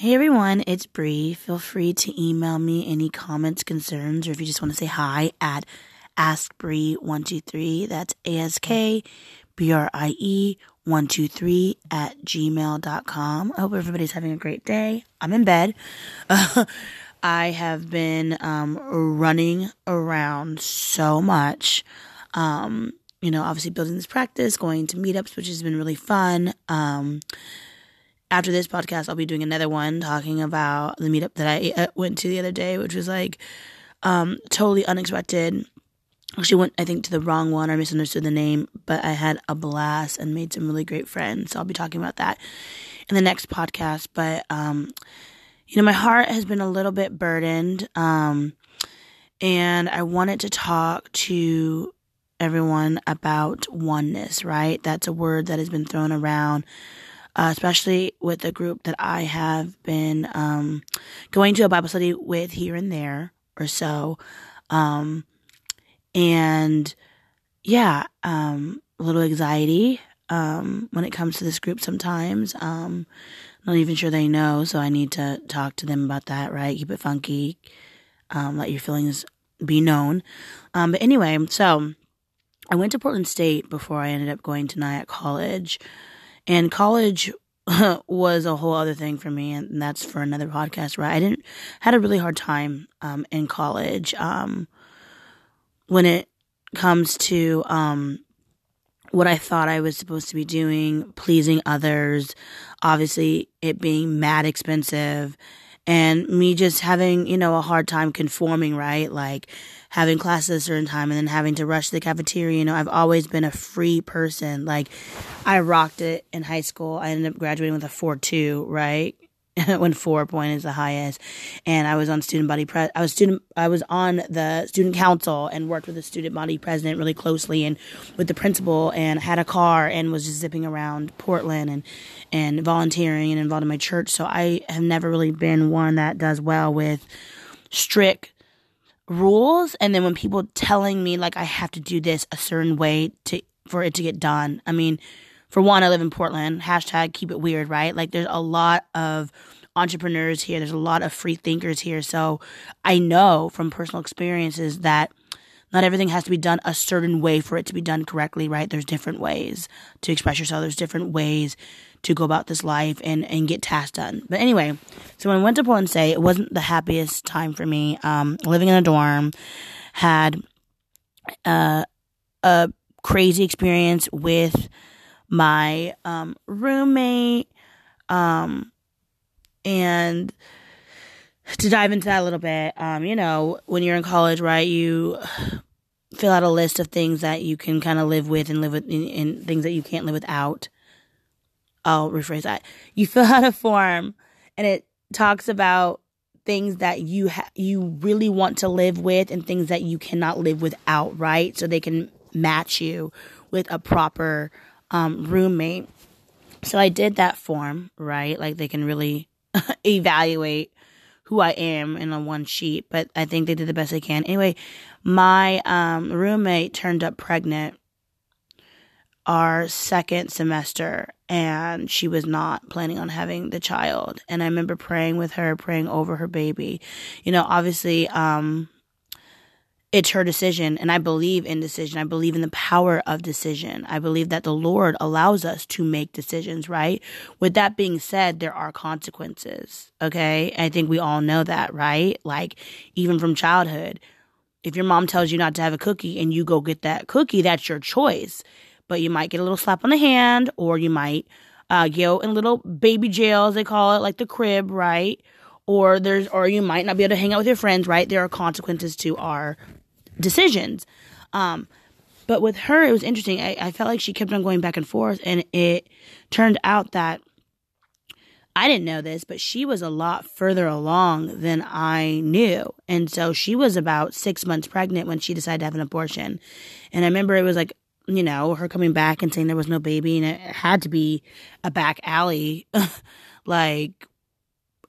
Hey everyone, it's Bree. Feel free to email me any comments, concerns, or if you just want to say hi at askbrie123. That's A-S-K B-R-I-E 123 at gmail.com. I hope everybody's having a great day. I'm in bed. I have been um, running around so much. Um, you know, obviously building this practice, going to meetups, which has been really fun. Um, after this podcast, I'll be doing another one talking about the meetup that I uh, went to the other day, which was like um, totally unexpected. Actually, went I think to the wrong one. or misunderstood the name, but I had a blast and made some really great friends. So I'll be talking about that in the next podcast. But um, you know, my heart has been a little bit burdened, um, and I wanted to talk to everyone about oneness. Right, that's a word that has been thrown around uh, especially with the group that I have been um, going to a Bible study with here and there or so. Um, and yeah, um, a little anxiety um, when it comes to this group sometimes. Um, not even sure they know, so I need to talk to them about that, right? Keep it funky, um, let your feelings be known. Um, but anyway, so I went to Portland State before I ended up going to Nyack College. And college was a whole other thing for me, and that's for another podcast. Right? I didn't had a really hard time um, in college um, when it comes to um, what I thought I was supposed to be doing, pleasing others. Obviously, it being mad expensive, and me just having you know a hard time conforming. Right, like having classes at a certain time and then having to rush to the cafeteria. You know, I've always been a free person. Like, I rocked it in high school. I ended up graduating with a 4 2, right? when four point is the highest. And I was on student body pre I was student I was on the student council and worked with the student body president really closely and with the principal and had a car and was just zipping around Portland and and volunteering and involved in my church. So I have never really been one that does well with strict rules and then when people telling me like I have to do this a certain way to for it to get done. I mean, for one, I live in Portland. Hashtag keep it weird, right? Like there's a lot of entrepreneurs here. There's a lot of free thinkers here. So I know from personal experiences that not everything has to be done a certain way for it to be done correctly, right? There's different ways to express yourself. There's different ways to go about this life and, and get tasks done. But anyway, so when I went to State, it wasn't the happiest time for me. Um, living in a dorm, had uh, a crazy experience with my um, roommate. Um, and to dive into that a little bit, um, you know, when you're in college, right, you fill out a list of things that you can kind of live with and live with, and things that you can't live without. I'll rephrase that. You fill out a form and it talks about things that you ha- you really want to live with and things that you cannot live without, right? So they can match you with a proper um, roommate. So I did that form, right? Like they can really evaluate who I am in one sheet, but I think they did the best they can. Anyway, my um, roommate turned up pregnant our second semester and she was not planning on having the child. And I remember praying with her, praying over her baby. You know, obviously, um, it's her decision and I believe in decision. I believe in the power of decision. I believe that the Lord allows us to make decisions, right? With that being said, there are consequences. Okay. I think we all know that, right? Like even from childhood, if your mom tells you not to have a cookie and you go get that cookie, that's your choice but you might get a little slap on the hand or you might uh, go in little baby jail, as they call it, like the crib, right? Or there's, or you might not be able to hang out with your friends, right? There are consequences to our decisions. Um, but with her, it was interesting. I, I felt like she kept on going back and forth, and it turned out that I didn't know this, but she was a lot further along than I knew. And so she was about six months pregnant when she decided to have an abortion. And I remember it was like you know, her coming back and saying there was no baby and it had to be a back alley, like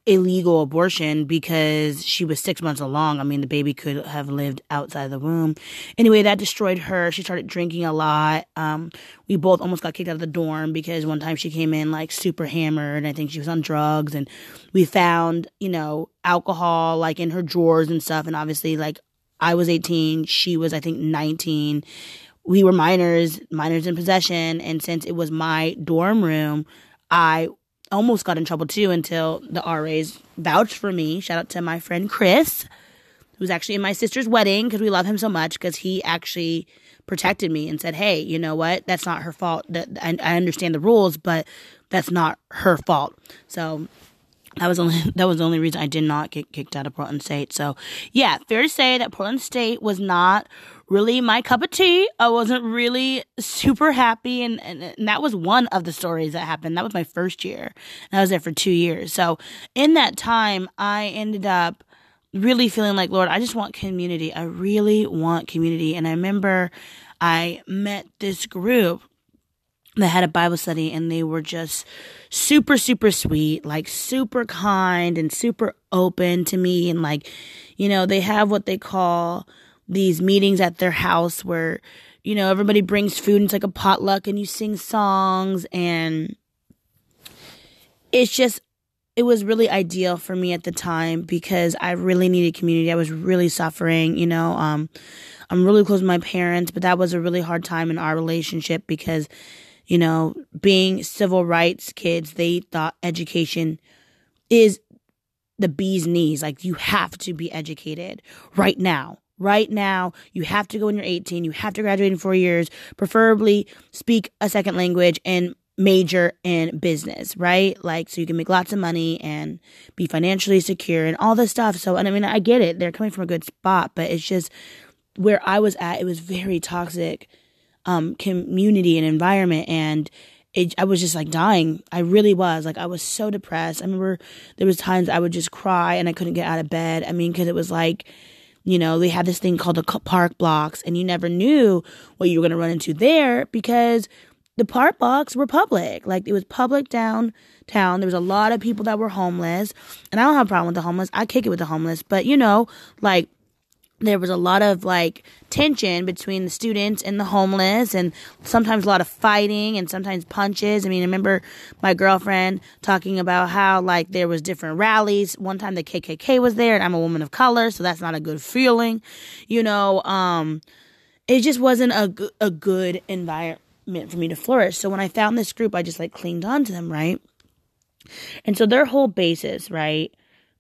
illegal abortion because she was six months along. I mean, the baby could have lived outside the womb. Anyway, that destroyed her. She started drinking a lot. Um, we both almost got kicked out of the dorm because one time she came in like super hammered. I think she was on drugs and we found, you know, alcohol like in her drawers and stuff. And obviously like I was 18. She was, I think, 19. We were minors, minors in possession. And since it was my dorm room, I almost got in trouble too until the RAs vouched for me. Shout out to my friend Chris, who's actually in my sister's wedding because we love him so much because he actually protected me and said, "Hey, you know what? That's not her fault. That I, I understand the rules, but that's not her fault." So that was only that was the only reason I did not get kicked out of Portland State. So yeah, fair to say that Portland State was not really my cup of tea. I wasn't really super happy. And, and, and, that was one of the stories that happened. That was my first year. And I was there for two years. So in that time, I ended up really feeling like, Lord, I just want community. I really want community. And I remember I met this group that had a Bible study and they were just super, super sweet, like super kind and super open to me. And like, you know, they have what they call these meetings at their house where, you know, everybody brings food and it's like a potluck and you sing songs and it's just it was really ideal for me at the time because I really needed community. I was really suffering, you know. Um, I'm really close to my parents, but that was a really hard time in our relationship because, you know, being civil rights kids, they thought education is the bee's knees. Like you have to be educated right now right now. You have to go when you're 18. You have to graduate in four years, preferably speak a second language and major in business, right? Like, so you can make lots of money and be financially secure and all this stuff. So, and I mean, I get it. They're coming from a good spot, but it's just where I was at, it was very toxic, um, community and environment. And, it, I was just like dying. I really was. Like I was so depressed. I remember there was times I would just cry and I couldn't get out of bed. I mean, cause it was like, you know, they had this thing called the park blocks, and you never knew what you were going to run into there because the park blocks were public. Like it was public downtown. There was a lot of people that were homeless, and I don't have a problem with the homeless. I kick it with the homeless, but you know, like there was a lot of like tension between the students and the homeless and sometimes a lot of fighting and sometimes punches. I mean, I remember my girlfriend talking about how like there was different rallies. One time the KKK was there and I'm a woman of color, so that's not a good feeling. You know, um it just wasn't a a good environment for me to flourish. So when I found this group, I just like clinged on to them, right? And so their whole basis, right,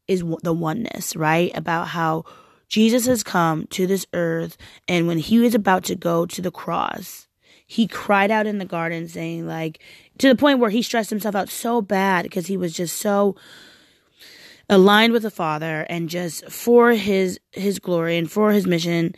is the oneness, right? About how Jesus has come to this earth, and when he was about to go to the cross, he cried out in the garden, saying, like, to the point where he stressed himself out so bad because he was just so aligned with the Father and just for his his glory and for his mission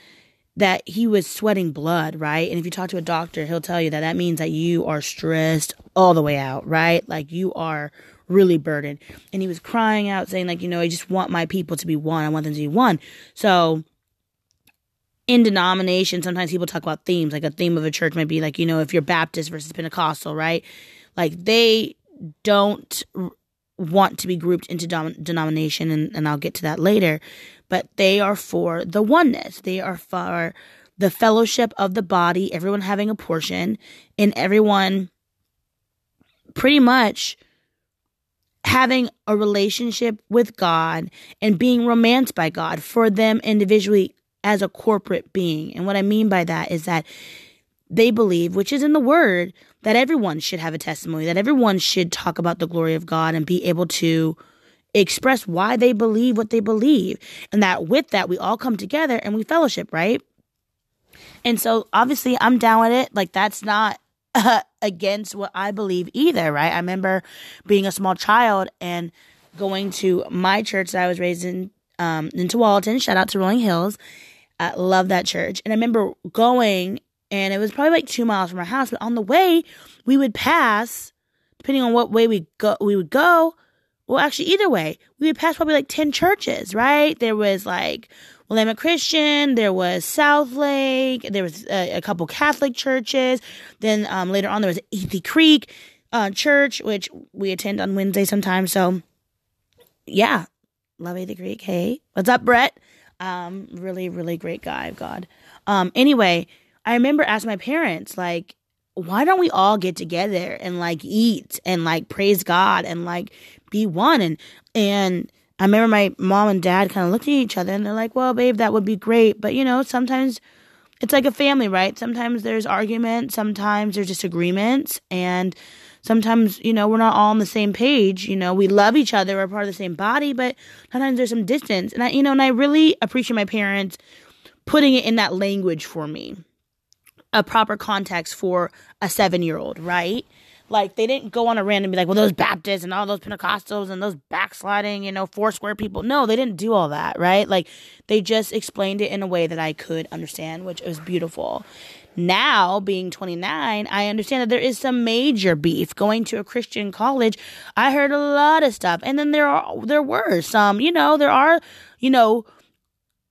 that he was sweating blood, right? And if you talk to a doctor, he'll tell you that that means that you are stressed all the way out, right? Like you are really burdened. And he was crying out, saying, like, you know, I just want my people to be one. I want them to be one. So in denomination, sometimes people talk about themes. Like a theme of a church might be like, you know, if you're Baptist versus Pentecostal, right? Like they don't want to be grouped into dom- denomination, and, and I'll get to that later, but they are for the oneness. They are for the fellowship of the body, everyone having a portion, and everyone pretty much having a relationship with God and being romanced by God for them individually as a corporate being. And what I mean by that is that they believe, which is in the word, that everyone should have a testimony, that everyone should talk about the glory of God and be able to express why they believe what they believe. And that with that, we all come together and we fellowship, right? And so obviously I'm down with it. Like that's not uh, against what I believe either, right? I remember being a small child and going to my church that I was raised in, um, in Tualatin. Shout out to Rolling Hills. I love that church. And I remember going, and it was probably like two miles from our house, but on the way, we would pass, depending on what way we go, we would go. Well, actually, either way, we would pass probably like 10 churches, right? There was like Willamette Christian, there was South Lake, there was a, a couple Catholic churches. Then um, later on, there was Athey Creek uh, Church, which we attend on Wednesday sometimes. So yeah, love the Creek. Hey, what's up, Brett? Um, really, really great guy, God. Um, anyway, I remember asking my parents, like, why don't we all get together and like eat and like praise God and like be one and and I remember my mom and dad kind of looked at each other and they're like, "Well, babe, that would be great, but you know, sometimes it's like a family, right? Sometimes there's arguments, sometimes there's disagreements, and sometimes, you know, we're not all on the same page. You know, we love each other, we're part of the same body, but sometimes there's some distance. And I, you know, and I really appreciate my parents putting it in that language for me, a proper context for a seven year old, right? Like they didn't go on a random be like, well, those Baptists and all those Pentecostals and those backsliding, you know, four square people. No, they didn't do all that, right? Like they just explained it in a way that I could understand, which was beautiful. Now, being 29, I understand that there is some major beef going to a Christian college. I heard a lot of stuff. And then there are there were some, you know, there are, you know,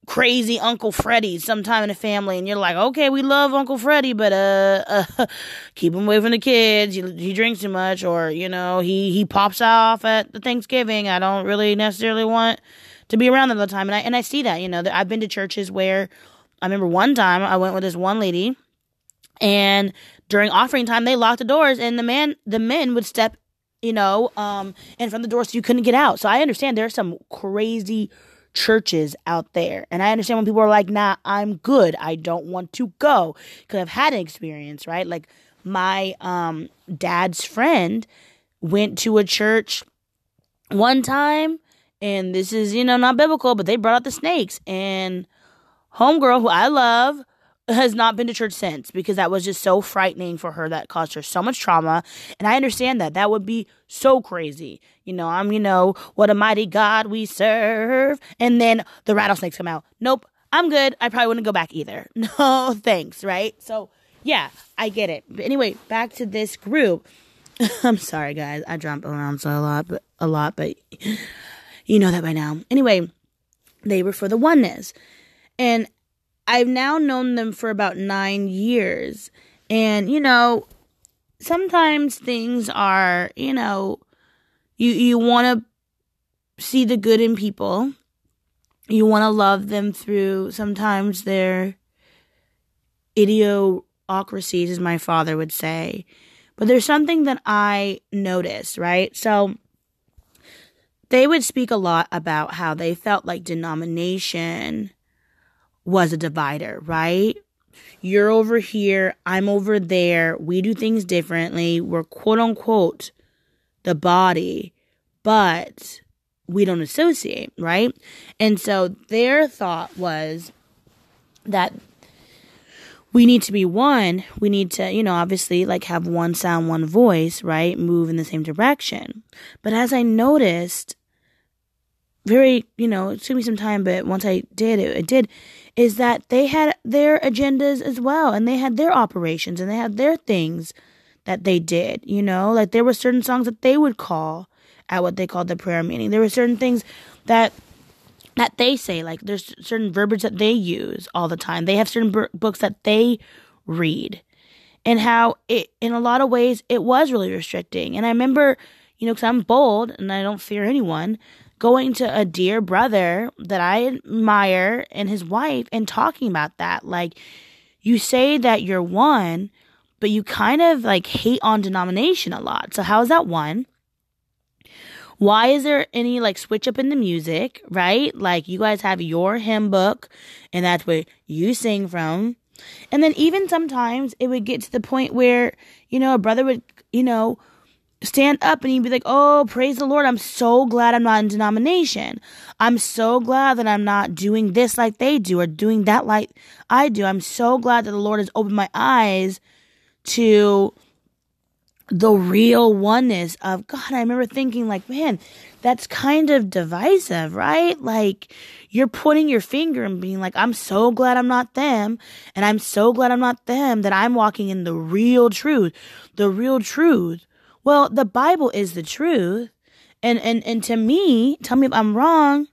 crazy Uncle Freddie sometime in the family, and you're like, okay, we love Uncle Freddie, but uh, uh keep him away from the kids. He, he drinks too much, or you know, he he pops off at the Thanksgiving. I don't really necessarily want to be around them all the time, and I and I see that. You know, I've been to churches where I remember one time I went with this one lady, and during offering time they locked the doors, and the man the men would step, you know, um, and from the doors so you couldn't get out. So I understand there's some crazy churches out there. And I understand when people are like, nah, I'm good. I don't want to go. Because I've had an experience, right? Like my um, dad's friend went to a church one time, and this is, you know, not biblical, but they brought out the snakes. And homegirl, who I love, has not been to church since because that was just so frightening for her that caused her so much trauma. And i understand that. That would be so crazy. You know i'm you know what a mighty god we serve. And then the rattlesnakes come out. Nope i'm good. I probably wouldn't go back either. No thanks right? So yeah i get it. But anyway back to this group. I'm sorry guys. I jump around so a lot but a lot but you know that by now. Anyway they were for the oneness. And I've now known them for about nine years. And, you know, sometimes things are, you know, you, you want to see the good in people. You want to love them through sometimes their idiocracies, as my father would say. But there's something that I noticed, right? So they would speak a lot about how they felt like denomination was a divider, right? You're over here, I'm over there. We do things differently. We're quote unquote the body, but we don't associate, right? And so their thought was that we need to be one. We need to, you know, obviously like have one sound, one voice, right? Move in the same direction. But as I noticed, very, you know, it took me some time, but once I did, it, it did is that they had their agendas as well and they had their operations and they had their things that they did, you know? Like there were certain songs that they would call at what they called the prayer meeting. There were certain things that that they say like there's certain verbiage that they use all the time. They have certain b- books that they read. And how it in a lot of ways it was really restricting. And I remember, you know, cuz I'm bold and I don't fear anyone going to a dear brother that I admire and his wife and talking about that. Like, you say that you're one, but you kind of like hate on denomination a lot. So, how is that one? Why is there any like switch up in the music, right? Like, you guys have your hymn book, and that's where you sing from. And then, even sometimes it would get to the point where, you know, a brother would, you know, stand up and you'd be like, Oh, praise the Lord. I'm so glad I'm not in denomination. I'm so glad that I'm not doing this like they do or doing that like I do. I'm so glad that the Lord has opened my eyes to the real oneness of God. I remember thinking, like, man, that's kind of divisive, right? Like, you're putting your finger and being like, I'm so glad I'm not them. And I'm so glad I'm not them that I'm walking in the real truth. The real truth well, the Bible is the truth. And, and, and to me, tell me if I'm wrong.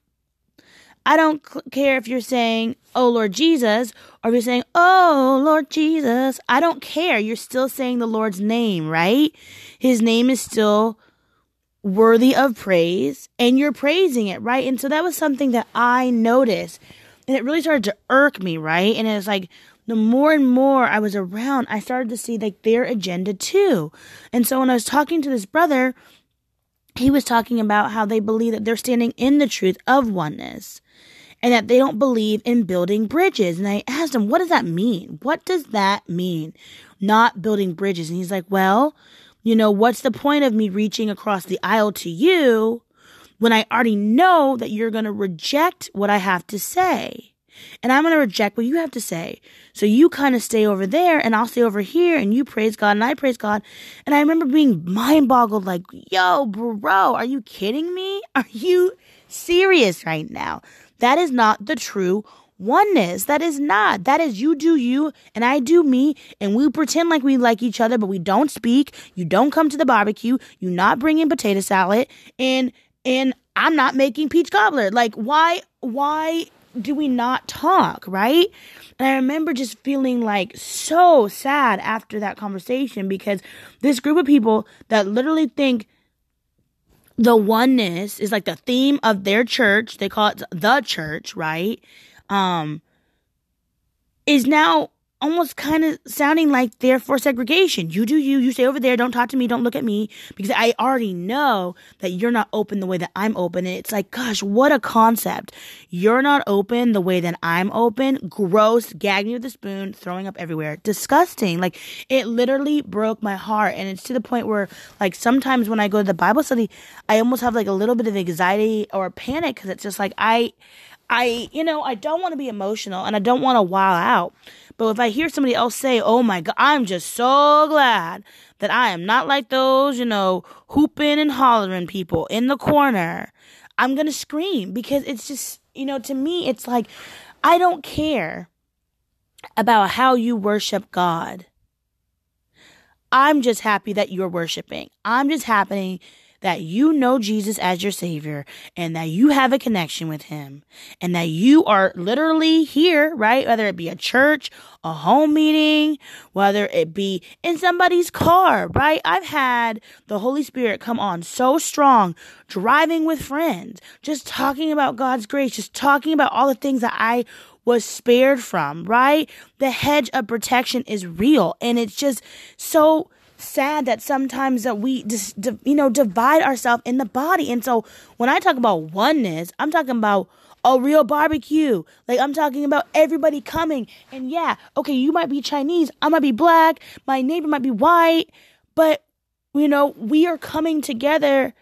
I don't care if you're saying, Oh Lord Jesus, or if you're saying, Oh Lord Jesus. I don't care. You're still saying the Lord's name, right? His name is still worthy of praise and you're praising it, right? And so that was something that I noticed and it really started to irk me, right? And it's like, the more and more I was around, I started to see like their agenda too. And so when I was talking to this brother, he was talking about how they believe that they're standing in the truth of oneness and that they don't believe in building bridges. And I asked him, what does that mean? What does that mean? Not building bridges. And he's like, well, you know, what's the point of me reaching across the aisle to you when I already know that you're going to reject what I have to say? And I'm going to reject what you have to say. So you kind of stay over there and I'll stay over here and you praise God and I praise God. And I remember being mind boggled like, yo, bro, are you kidding me? Are you serious right now? That is not the true oneness. That is not. That is you do you and I do me and we pretend like we like each other, but we don't speak. You don't come to the barbecue. You not bring in potato salad and, and I'm not making peach cobbler. Like why, why do we not talk, right? And I remember just feeling like so sad after that conversation because this group of people that literally think the oneness is like the theme of their church, they call it the church, right? Um, is now almost kind of sounding like they're for segregation. You do you, you stay over there, don't talk to me, don't look at me, because I already know that you're not open the way that I'm open. And it's like, gosh, what a concept. You're not open the way that I'm open. Gross, gagging with a spoon, throwing up everywhere. Disgusting. Like, it literally broke my heart. And it's to the point where, like, sometimes when I go to the Bible study, I almost have like a little bit of anxiety or panic because it's just like, I, I, you know, I don't want to be emotional and I don't want to wow out. But if I hear somebody else say, oh my God, I'm just so glad that I am not like those, you know, hooping and hollering people in the corner, I'm going to scream because it's just, you know, to me, it's like, I don't care about how you worship God. I'm just happy that you're worshiping. I'm just happy that you know Jesus as your Savior and that you have a connection with Him and that you are literally here, right? Whether it be a church, a home meeting, whether it be in somebody's car, right? I've had the Holy Spirit come on so strong, driving with friends, just talking about God's grace, just talking about all the things that I was spared from, right? The hedge of protection is real and it's just so sad that sometimes that we just you know divide ourselves in the body. And so when i talk about oneness i'm talking about a real barbecue. Like i'm talking about everybody coming. And yeah okay you might be chinese i might be black my neighbor might be white but you know we are coming together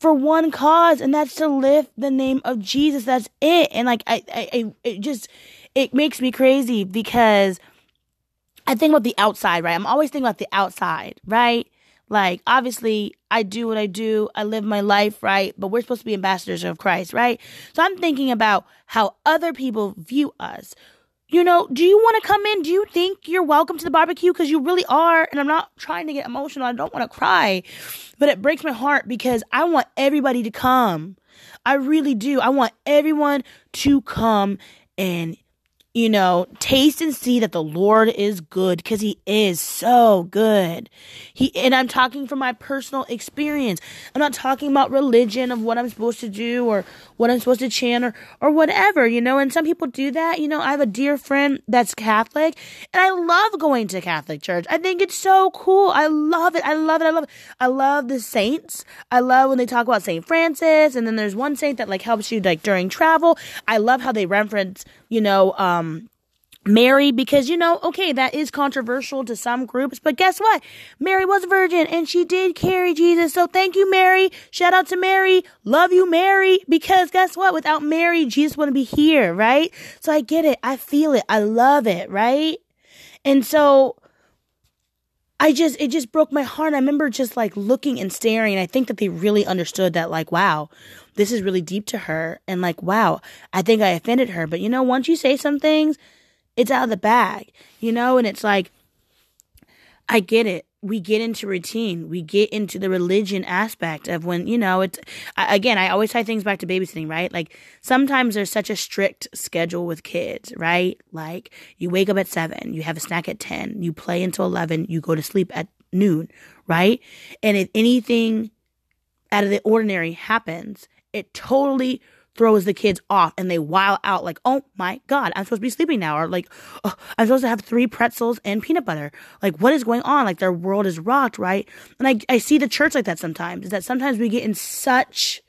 for one cause and that's to lift the name of jesus. That's it. And like i i, I it just it makes me crazy because I think about the outside, right? I'm always thinking about the outside, right? Like, obviously, I do what I do, I live my life, right? But we're supposed to be ambassadors of Christ, right? So I'm thinking about how other people view us. You know, do you want to come in? Do you think you're welcome to the barbecue? Because you really are. And I'm not trying to get emotional. I don't want to cry. But it breaks my heart because I want everybody to come. I really do. I want everyone to come and you know, taste and see that the Lord is good because he is so good. He, and I'm talking from my personal experience. I'm not talking about religion of what I'm supposed to do or what I'm supposed to chant or, or whatever, you know, and some people do that. You know, I have a dear friend that's Catholic and I love going to Catholic church. I think it's so cool. I love it. I love it. I love it. I love the saints. I love when they talk about St. Francis and then there's one saint that like helps you like during travel. I love how they reference you know, um, Mary, because you know, okay, that is controversial to some groups, but guess what? Mary was a virgin and she did carry Jesus. So thank you, Mary. Shout out to Mary. Love you, Mary. Because guess what? Without Mary, Jesus wouldn't be here, right? So I get it. I feel it. I love it, right? And so I just, it just broke my heart. I remember just like looking and staring. And I think that they really understood that, like, wow, this is really deep to her. And like, wow, I think I offended her. But you know, once you say some things, it's out of the bag, you know? And it's like, I get it. We get into routine. We get into the religion aspect of when, you know, it's, again, I always tie things back to babysitting, right? Like sometimes there's such a strict schedule with kids, right? Like you wake up at seven, you have a snack at 10, you play until 11, you go to sleep at noon, right? And if anything out of the ordinary happens, it totally throws the kids off and they wow out like, oh my God, I'm supposed to be sleeping now. Or like, oh, I'm supposed to have three pretzels and peanut butter. Like, what is going on? Like, their world is rocked, right? And I, I see the church like that sometimes, is that sometimes we get in such,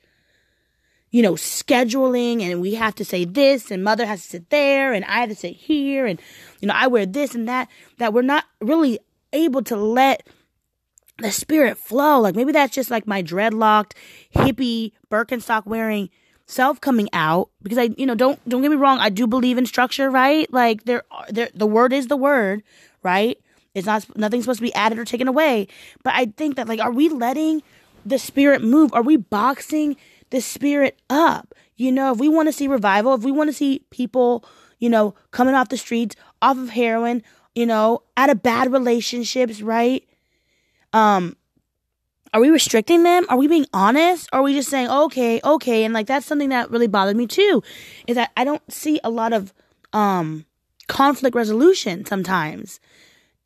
you know, scheduling and we have to say this and mother has to sit there and I have to sit here and, you know, I wear this and that, that we're not really able to let the spirit flow. Like maybe that's just like my dreadlocked, hippie, Birkenstock wearing self coming out because I, you know, don't don't get me wrong, I do believe in structure, right? Like there, there, the word is the word, right? It's not nothing's supposed to be added or taken away. But I think that like, are we letting the spirit move? Are we boxing the spirit up? You know, if we want to see revival, if we want to see people, you know, coming off the streets, off of heroin, you know, out of bad relationships, right? Um, are we restricting them? Are we being honest? Or are we just saying, okay, okay? And like, that's something that really bothered me too, is that I don't see a lot of, um, conflict resolution sometimes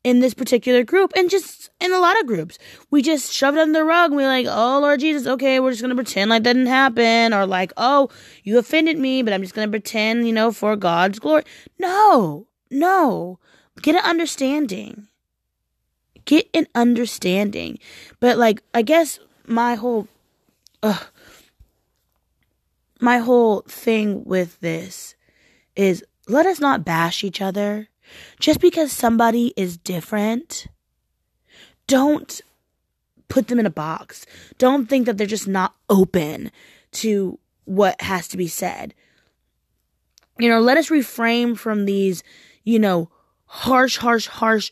in this particular group and just in a lot of groups. We just shove it under the rug and we're like, oh, Lord Jesus, okay, we're just going to pretend like that didn't happen. Or like, oh, you offended me, but I'm just going to pretend, you know, for God's glory. No, no. Get an understanding get an understanding. But like, I guess my whole, my whole thing with this is let us not bash each other. Just because somebody is different, don't put them in a box. Don't think that they're just not open to what has to be said. You know, let us refrain from these, you know, harsh, harsh, harsh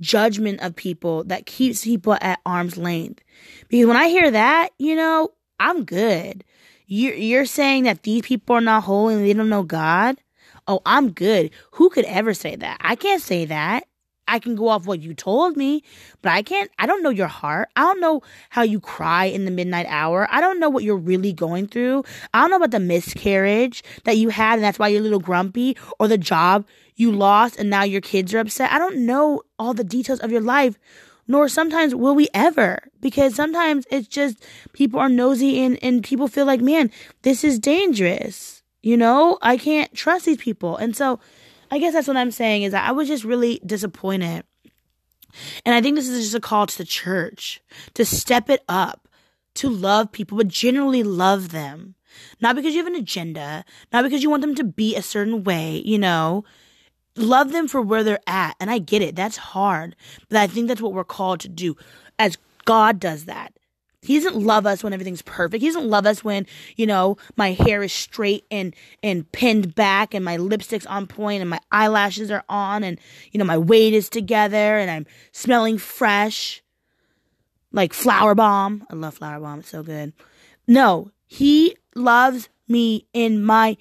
judgment of people that keeps people at arm's length. Because when I hear that, you know, I'm good. You're, you're saying that these people are not holy and they don't know God? Oh, I'm good. Who could ever say that? I can't say that. I can go off what you told me, but I can't, I don't know your heart. I don't know how you cry in the midnight hour. I don't know what you're really going through. I don't know about the miscarriage that you had and that's why you're a little grumpy or the job you lost and now your kids are upset. I don't know all the details of your life, nor sometimes will we ever, because sometimes it's just people are nosy and, and people feel like, man, this is dangerous. You know, I can't trust these people. And so I guess that's what I'm saying is that I was just really disappointed. And I think this is just a call to the church to step it up, to love people, but generally love them. Not because you have an agenda, not because you want them to be a certain way, you know, love them for where they're at. And I get it. That's hard. But I think that's what we're called to do as God does that. He doesn't love us when everything's perfect. He doesn't love us when, you know, my hair is straight and, and pinned back and my lipstick's on point and my eyelashes are on and, you know, my weight is together and I'm smelling fresh. Like Flower Bomb. I love Flower Bomb. It's so good. No, he loves me in my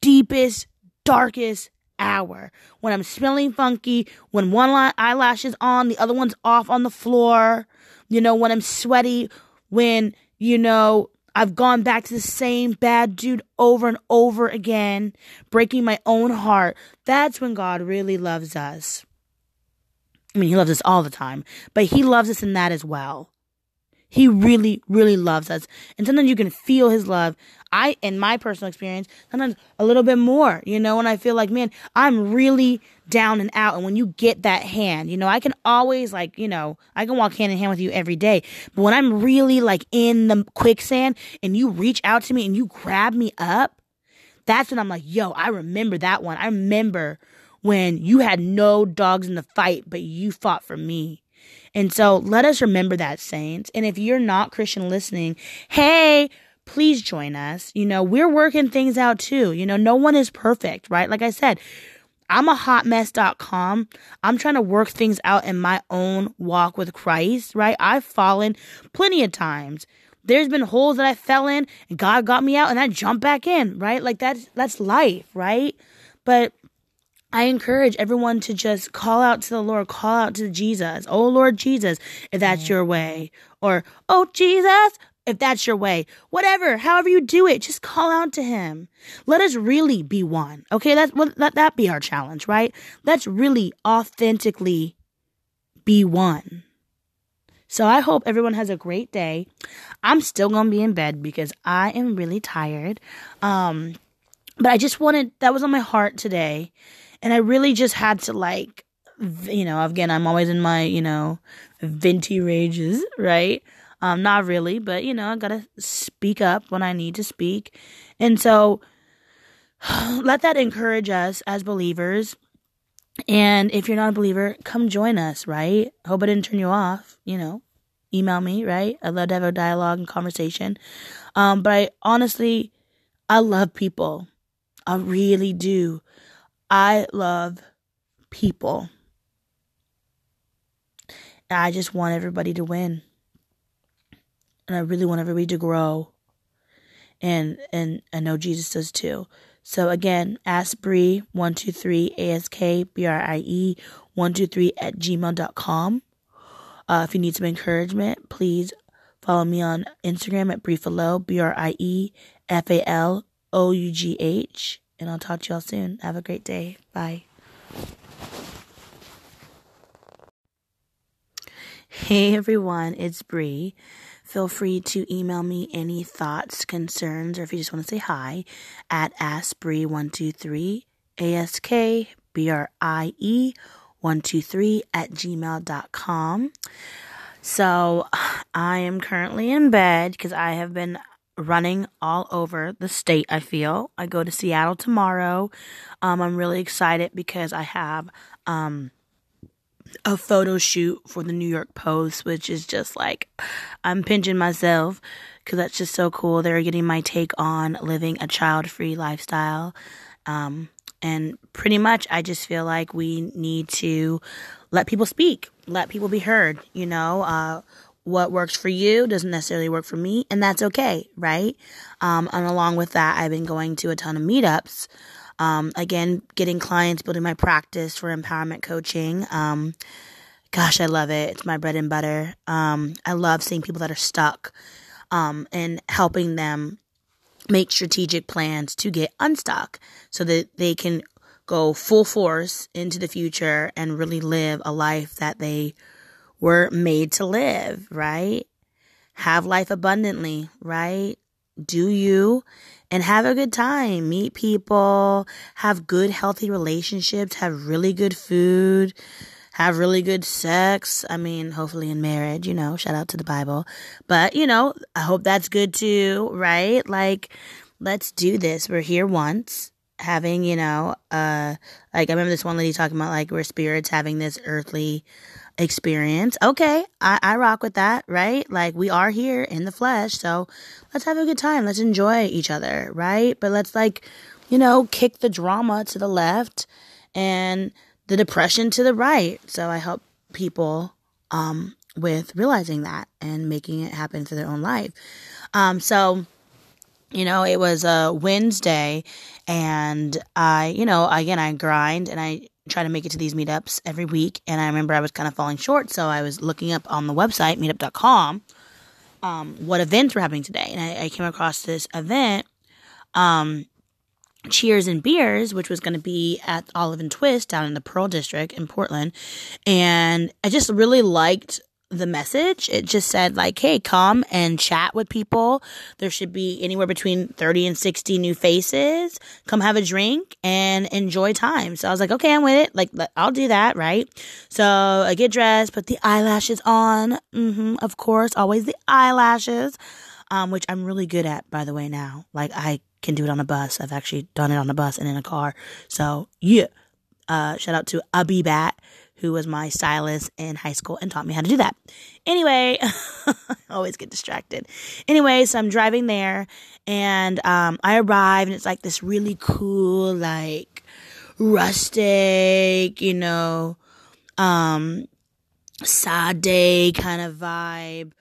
deepest, darkest hour. When I'm smelling funky, when one eyelash is on, the other one's off on the floor. You know, when I'm sweaty, when, you know, I've gone back to the same bad dude over and over again, breaking my own heart. That's when God really loves us. I mean, He loves us all the time, but He loves us in that as well. He really, really loves us. And sometimes you can feel his love. I, in my personal experience, sometimes a little bit more, you know, and I feel like, man, I'm really down and out. And when you get that hand, you know, I can always like, you know, I can walk hand in hand with you every day. But when I'm really like in the quicksand and you reach out to me and you grab me up, that's when I'm like, yo, I remember that one. I remember when you had no dogs in the fight, but you fought for me. And so let us remember that, saints. And if you're not Christian listening, hey, please join us. You know, we're working things out too. You know, no one is perfect, right? Like I said, I'm a hot hotmess.com. I'm trying to work things out in my own walk with Christ, right? I've fallen plenty of times. There's been holes that I fell in and God got me out and I jumped back in, right? Like that's that's life, right? But I encourage everyone to just call out to the Lord, call out to Jesus. Oh Lord Jesus, if that's your way. Or, oh Jesus, if that's your way. Whatever, however you do it, just call out to him. Let us really be one. Okay, that's let that be our challenge, right? Let's really authentically be one. So I hope everyone has a great day. I'm still to be in bed because I am really tired. Um, but I just wanted, that was on my heart today. And I really just had to like, you know, again, I'm always in my, you know, venti rages, right? Um, not really, but you know, I gotta speak up when I need to speak. And so let that encourage us as believers. And if you're not a believer, come join us, right? Hope I didn't turn you off, you know. Email me, right? I'd love to have a dialogue and conversation. Um, but I honestly, I love people. I really do. I love people. I just want everybody to win. And I really want everybody to grow. And and I know Jesus does too. So again, ask Brie one two three ask b r i e one two three at gmail.com. Uh, if you need some encouragement, please follow me on Instagram at Briefalough, B R I E F A L O U G H. And I'll talk to y'all soon. Have a great day. Bye. Hey everyone, it's Bree. Feel free to email me any thoughts, concerns, or if you just want to say hi at askbrie123, A-S-K-B-R-I-E 123 at gmail.com. So I am currently in bed because I have been running all over the state, I feel. I go to Seattle tomorrow. Um, I'm really excited because I have um, a photo shoot for the New York Post, which is just like, I'm pinching myself because that's just so cool. They're getting my take on living a child free lifestyle. Um, and pretty much, I just feel like we need to let people speak, let people be heard. You know, uh, what works for you doesn't necessarily work for me, and that's okay, right? Um, and along with that, I've been going to a ton of meetups. Um, again, getting clients, building my practice for empowerment coaching. Um, gosh, I love it. It's my bread and butter. Um, I love seeing people that are stuck um, and helping them make strategic plans to get unstuck so that they can go full force into the future and really live a life that they were made to live, right? Have life abundantly, right? Do you and have a good time. Meet people, have good, healthy relationships, have really good food, have really good sex. I mean, hopefully in marriage, you know, shout out to the Bible. But, you know, I hope that's good too, right? Like, let's do this. We're here once having, you know, uh, like I remember this one lady talking about like we're spirits having this earthly experience. Okay, I, I rock with that, right? Like we are here in the flesh, so let's have a good time. Let's enjoy each other, right? But let's like, you know, kick the drama to the left and the depression to the right. So I help people um with realizing that and making it happen for their own life. Um so you know, it was a Wednesday and I, you know, again I grind and I try to make it to these meetups every week. And I remember I was kind of falling short, so I was looking up on the website, meetup.com, um, what events were happening today. And I, I came across this event, um, Cheers and Beers, which was going to be at Olive and Twist down in the Pearl District in Portland. And I just really liked the message. It just said like, "Hey, come and chat with people. There should be anywhere between 30 and 60 new faces. Come have a drink and enjoy time." So I was like, "Okay, I'm with it. Like I'll do that, right?" So I get dressed, put the eyelashes on. hmm of course, always the eyelashes. Um, which I'm really good at by the way now. Like I can do it on a bus. I've actually done it on a bus and in a car. So, yeah. Uh, shout out to Abibat who was my stylist in high school and taught me how to do that. Anyway, I always get distracted. Anyway, so I'm driving there and um, I arrive and it's like this really cool, like rustic, you know, um, sade kind of vibe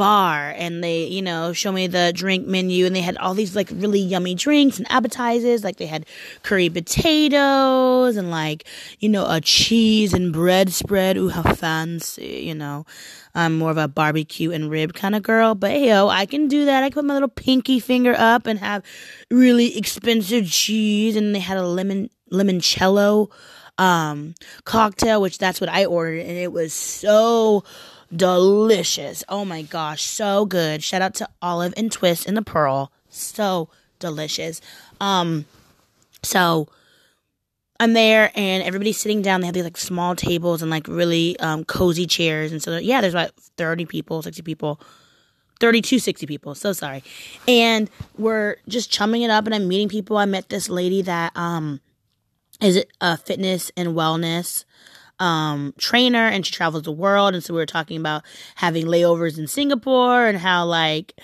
bar and they, you know, show me the drink menu and they had all these like really yummy drinks and appetizers. Like they had curry potatoes and like, you know, a cheese and bread spread. Ooh, how fancy, you know. I'm more of a barbecue and rib kind of girl, but hey, yo, I can do that. I can put my little pinky finger up and have really expensive cheese and they had a lemon, limoncello, um, cocktail, which that's what I ordered and it was so delicious. Oh my gosh, so good. Shout out to Olive and Twist and the Pearl. So delicious. Um, so I'm there and everybody's sitting down. They have these like small tables and like really um, cozy chairs. And so, yeah, there's about 30 people, 60 people, 32, 60 people. So sorry. And we're just chumming it up and I'm meeting people. I met this lady that um, is a fitness and wellness um, trainer and she travels the world. And so we were talking about having layovers in Singapore and how like,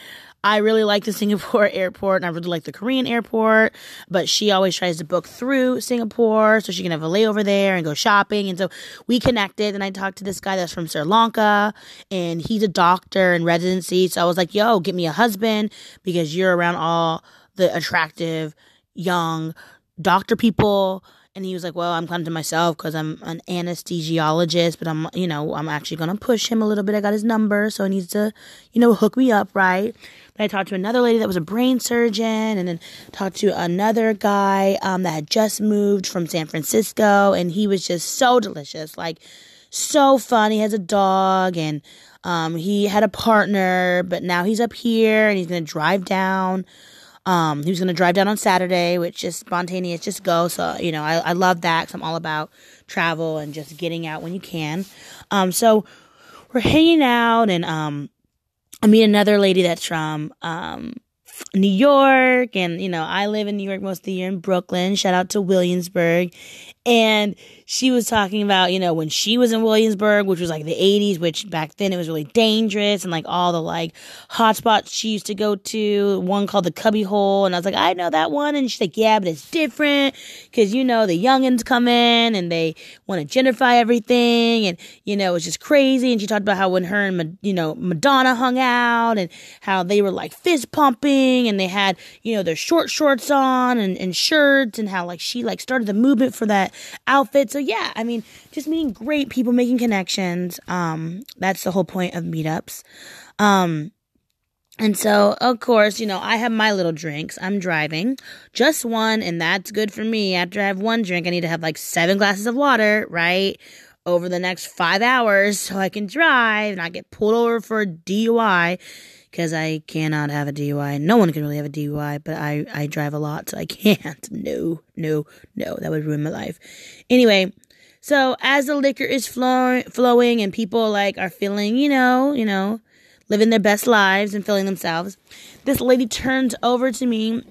I really like the Singapore airport and I really like the Korean airport, but she always tries to book through Singapore so she can have a layover there and go shopping. And so we connected and I talked to this guy that's from Sri Lanka and he's a doctor in residency. So I was like, yo, get me a husband because you're around all the attractive, young doctor people and he was like, "Well, I'm coming to myself because I'm an anesthesiologist, but I'm, you know, I'm actually gonna push him a little bit. I got his number, so he needs to, you know, hook me up, right?" But I talked to another lady that was a brain surgeon, and then talked to another guy um, that had just moved from San Francisco, and he was just so delicious, like so fun. He has a dog, and um, he had a partner, but now he's up here, and he's gonna drive down um, he was going to drive down on Saturday, which is spontaneous, just go. So, you know, I, I love that because I'm all about travel and just getting out when you can. Um, so we're hanging out and, um, I meet another lady that's from, um, New York and you know I live in New York most of the year in Brooklyn shout out to Williamsburg and she was talking about, you know, when she was in Williamsburg, which was like the 80s, which back then it was really dangerous and like all the like hotspots she used to go to, one called the Cubby Hole. And I was like, I know that one. And she's like, yeah, but it's different because, you know, the youngins come in and they want to gentrify everything. And, you know, it's just crazy. And she talked about how when her and, you know, Madonna hung out and how they were like fist pumping and they had, you know, their short shorts on and, and shirts and how like she like started the movement for that outfit. So yeah, I mean, just meeting great people, making connections. Um, that's the whole point of meetups. Um, and so, of course, you know, I have my little drinks. I'm driving just one, and that's good for me. After I have one drink, I need to have like seven glasses of water, right? Over the next five hours so I can drive and not get pulled over for a DUI because I cannot have a DUI. No one can really have a DUI, but I, I drive a lot, so I can't. No, no, no. That would ruin my life. Anyway, so as the liquor is flow- flowing and people like are feeling, you know, you know, living their best lives and feeling themselves, this lady turns over to me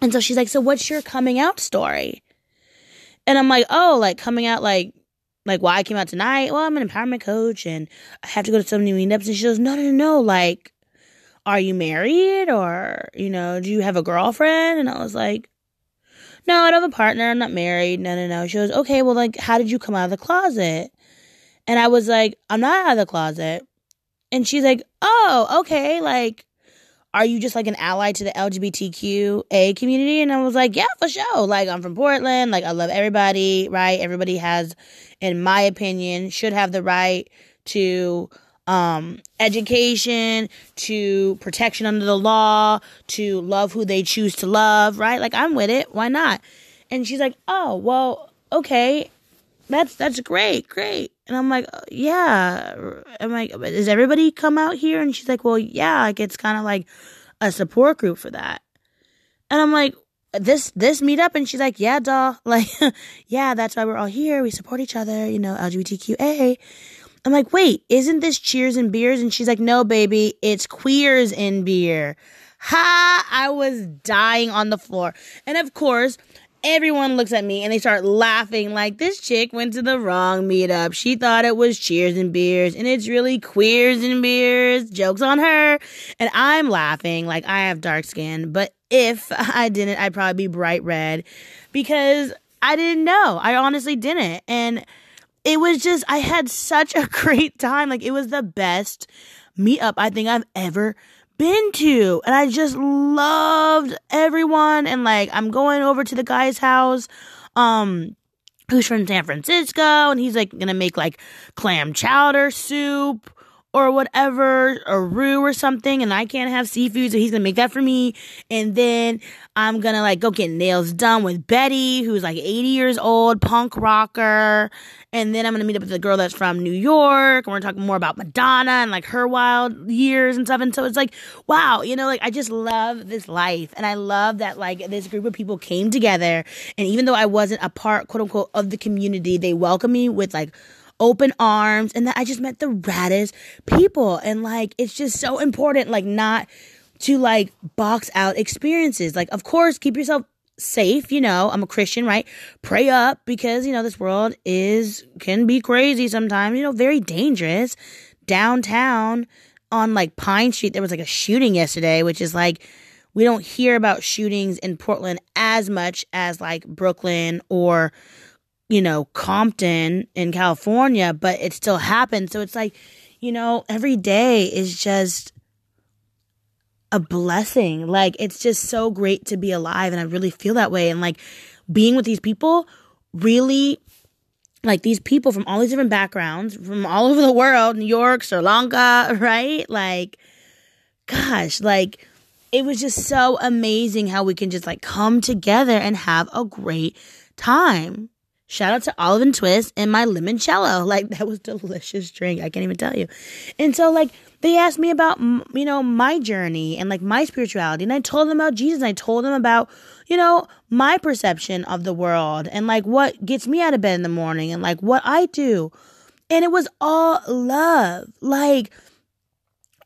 and so she's like, "So what's your coming out story?" And I'm like, "Oh, like coming out like like why I came out tonight? Well, I'm an empowerment coach and I have to go to so many meetups." And she goes, "No, no, no, like are you married or, you know, do you have a girlfriend? And I was like, no, I don't have a partner. I'm not married. No, no, no. She goes, okay, well, like, how did you come out of the closet? And I was like, I'm not out of the closet. And she's like, oh, okay. Like, are you just like an ally to the LGBTQA community? And I was like, yeah, for sure. Like, I'm from Portland. Like, I love everybody, right? Everybody has, in my opinion, should have the right to um, education to protection under the law to love who they choose to love, right? Like I'm with it. Why not? And she's like, "Oh, well, okay. That's that's great. Great." And I'm like, "Yeah." I'm like, "Does everybody come out here?" And she's like, "Well, yeah, like it's kind of like a support group for that." And I'm like, this this meetup and she's like yeah duh like yeah that's why we're all here we support each other you know lgbtqa I'm like, wait, isn't this cheers and beers? And she's like, no, baby, it's queers in beer. Ha! I was dying on the floor. And of course, everyone looks at me and they start laughing like this chick went to the wrong meetup. She thought it was cheers and beers and it's really queers and beers. Jokes on her. And I'm laughing like I have dark skin. But if I didn't, I'd probably be bright red because I didn't know. I honestly didn't. And it was just, I had such a great time. Like, it was the best meetup I think I've ever been to. And I just loved everyone. And like, I'm going over to the guy's house, um, who's from San Francisco. And he's like gonna make like clam chowder soup or whatever, a roux or something, and I can't have seafood, so he's gonna make that for me. And then I'm gonna like go get nails done with Betty, who's like 80 years old, punk rocker. And then I'm gonna meet up with the girl that's from New York, and we're talking more about Madonna and like her wild years and stuff. And so it's like, wow, you know, like I just love this life, and I love that like this group of people came together, and even though I wasn't a part, quote unquote, of the community, they welcomed me with like open arms and that I just met the raddest people. And like, it's just so important, like, not to like box out experiences. Like, of course, keep yourself safe, you know, I'm a Christian, right? Pray up because, you know, this world is, can be crazy sometimes, you know, very dangerous. Downtown on like Pine Street, there was like a shooting yesterday, which is like, we don't hear about shootings in Portland as much as like Brooklyn or you know, Compton in California, but it still happens. So it's like, you know, every day is just a blessing. Like, it's just so great to be alive. And I really feel that way. And like, being with these people really like these people from all these different backgrounds from all over the world new york sri lanka right like gosh like it was just so amazing how we can just like come together and have a great time Shout out to Olive and Twist and my limoncello. Like that was delicious drink. I can't even tell you. And so like they asked me about you know my journey and like my spirituality and I told them about Jesus and I told them about you know my perception of the world and like what gets me out of bed in the morning and like what I do. And it was all love. Like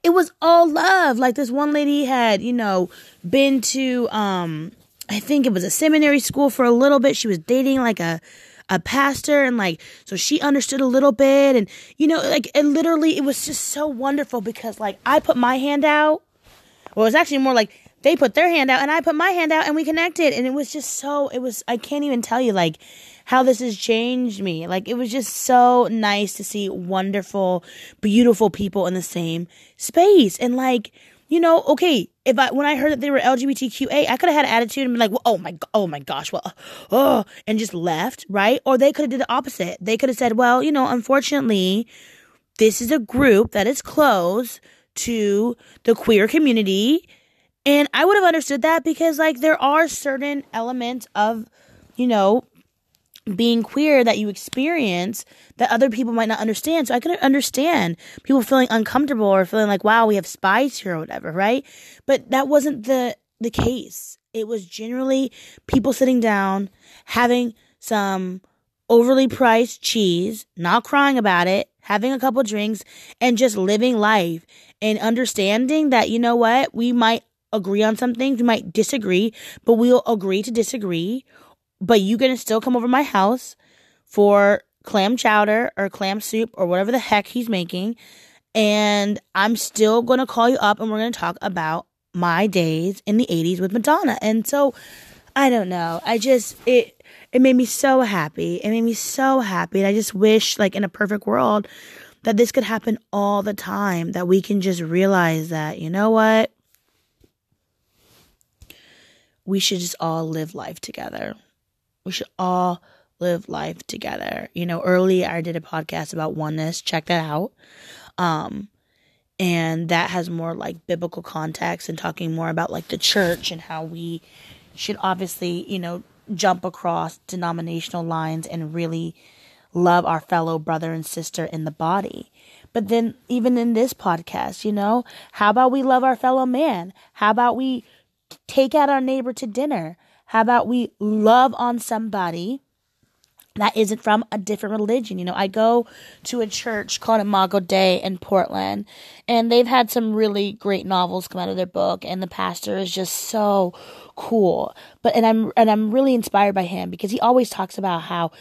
it was all love. Like this one lady had, you know, been to um I think it was a seminary school for a little bit. She was dating like a a pastor and like so she understood a little bit and you know like it literally it was just so wonderful because like I put my hand out. Well it was actually more like they put their hand out and I put my hand out and we connected and it was just so it was I can't even tell you like how this has changed me. Like it was just so nice to see wonderful beautiful people in the same space and like you know, okay, if I when I heard that they were LGBTQA, I could have had an attitude and been like, well, "Oh my, oh my gosh, well, oh," and just left, right? Or they could have did the opposite. They could have said, "Well, you know, unfortunately, this is a group that is close to the queer community." And I would have understood that because like there are certain elements of, you know, being queer that you experience that other people might not understand. So I can understand people feeling uncomfortable or feeling like, wow, we have spies here or whatever, right? But that wasn't the, the case. It was generally people sitting down, having some overly priced cheese, not crying about it, having a couple drinks, and just living life and understanding that, you know what, we might agree on some things, we might disagree, but we'll agree to disagree but you gonna still come over my house for clam chowder or clam soup or whatever the heck he's making. And I'm still gonna call you up and we're gonna talk about my days in the 80s with Madonna. And so I don't know. I just it it made me so happy. It made me so happy. And I just wish like in a perfect world that this could happen all the time. That we can just realize that, you know what? We should just all live life together. We should all live life together. You know, early I did a podcast about oneness. Check that out. Um, and that has more like biblical context and talking more about like the church and how we should obviously, you know, jump across denominational lines and really love our fellow brother and sister in the body. But then, even in this podcast, you know, how about we love our fellow man? How about we take out our neighbor to dinner? How about we love on somebody that isn't from a different religion? You know, I go to a church called Imago Dei in Portland, and they've had some really great novels come out of their book, and the pastor is just so cool. But and I'm and I'm really inspired by him because he always talks about how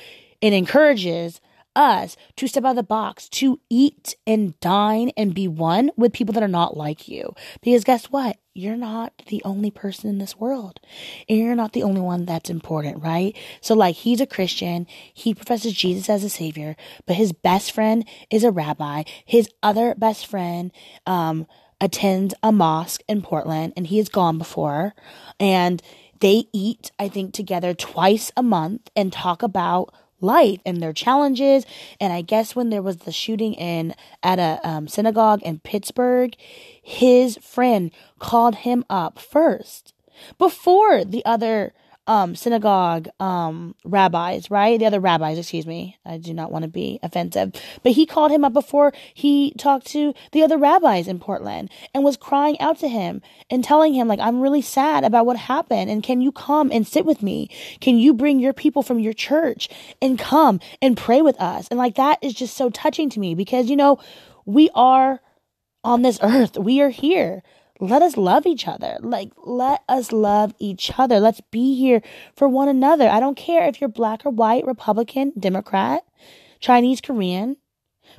it encourages us to step out of the box, to eat and dine and be one with people that are not like you. Because guess what? You're not the only person in this world. And you're not the only one that's important, right? So like he's a Christian. He professes Jesus as a savior, but his best friend is a rabbi. His other best friend, um, attends a mosque in Portland and he has gone before and they eat, I think, together twice a month and talk about life and their challenges. And I guess when there was the shooting in at a um, synagogue in Pittsburgh, his friend called him up first before the other um, synagogue um, rabbis, right? The other rabbis, excuse me. I do not want to be offensive. But he called him up before he talked to the other rabbis in Portland and was crying out to him and telling him, like, I'm really sad about what happened. And can you come and sit with me? Can you bring your people from your church and come and pray with us? And like, that is just so touching to me because, you know, we are on this earth. We are here let us love each other. Like, let us love each other. Let's be here for one another. I don't care if you're black or white, Republican, Democrat, Chinese, Korean,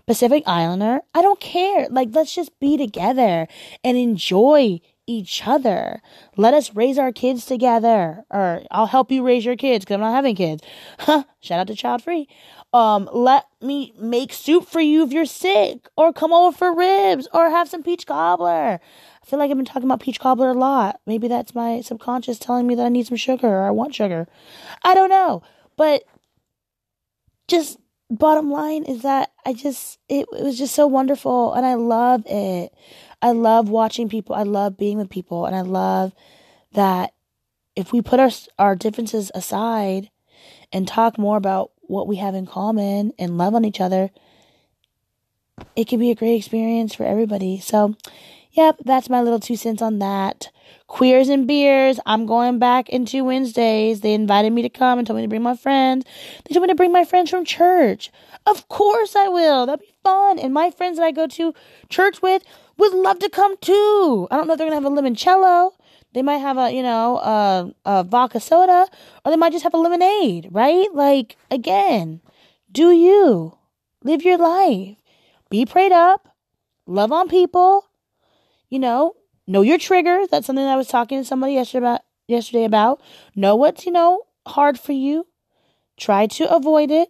Pacific Islander. I don't care. Like, let's just be together and enjoy each other. Let us raise our kids together. Or I'll help you raise your kids because I'm not having kids. Huh. Shout out to Child Free. Um, let me make soup for you if you're sick, or come over for ribs, or have some peach cobbler. I feel like I've been talking about peach cobbler a lot. Maybe that's my subconscious telling me that I need some sugar or I want sugar. I don't know. But just bottom line is that I just it, it was just so wonderful and I love it. I love watching people. I love being with people and I love that if we put our our differences aside and talk more about what we have in common and love on each other, it can be a great experience for everybody. So, Yep, that's my little two cents on that. Queers and beers. I'm going back into Wednesdays. They invited me to come and told me to bring my friends. They told me to bring my friends from church. Of course I will. That'd be fun. And my friends that I go to church with would love to come too. I don't know if they're gonna have a limoncello. They might have a, you know, a, a vodka soda, or they might just have a lemonade, right? Like, again, do you live your life? Be prayed up, love on people, you know, know your triggers. That's something I was talking to somebody yesterday about. Yesterday about know what's you know hard for you. Try to avoid it,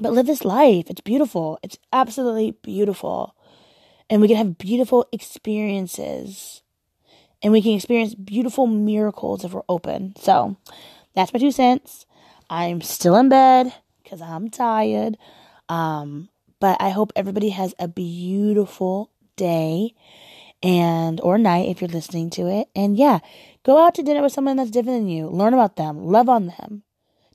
but live this life. It's beautiful. It's absolutely beautiful, and we can have beautiful experiences, and we can experience beautiful miracles if we're open. So, that's my two cents. I'm still in bed because I'm tired. Um, but I hope everybody has a beautiful day and or night if you're listening to it. And yeah, go out to dinner with someone that's different than you. Learn about them, love on them,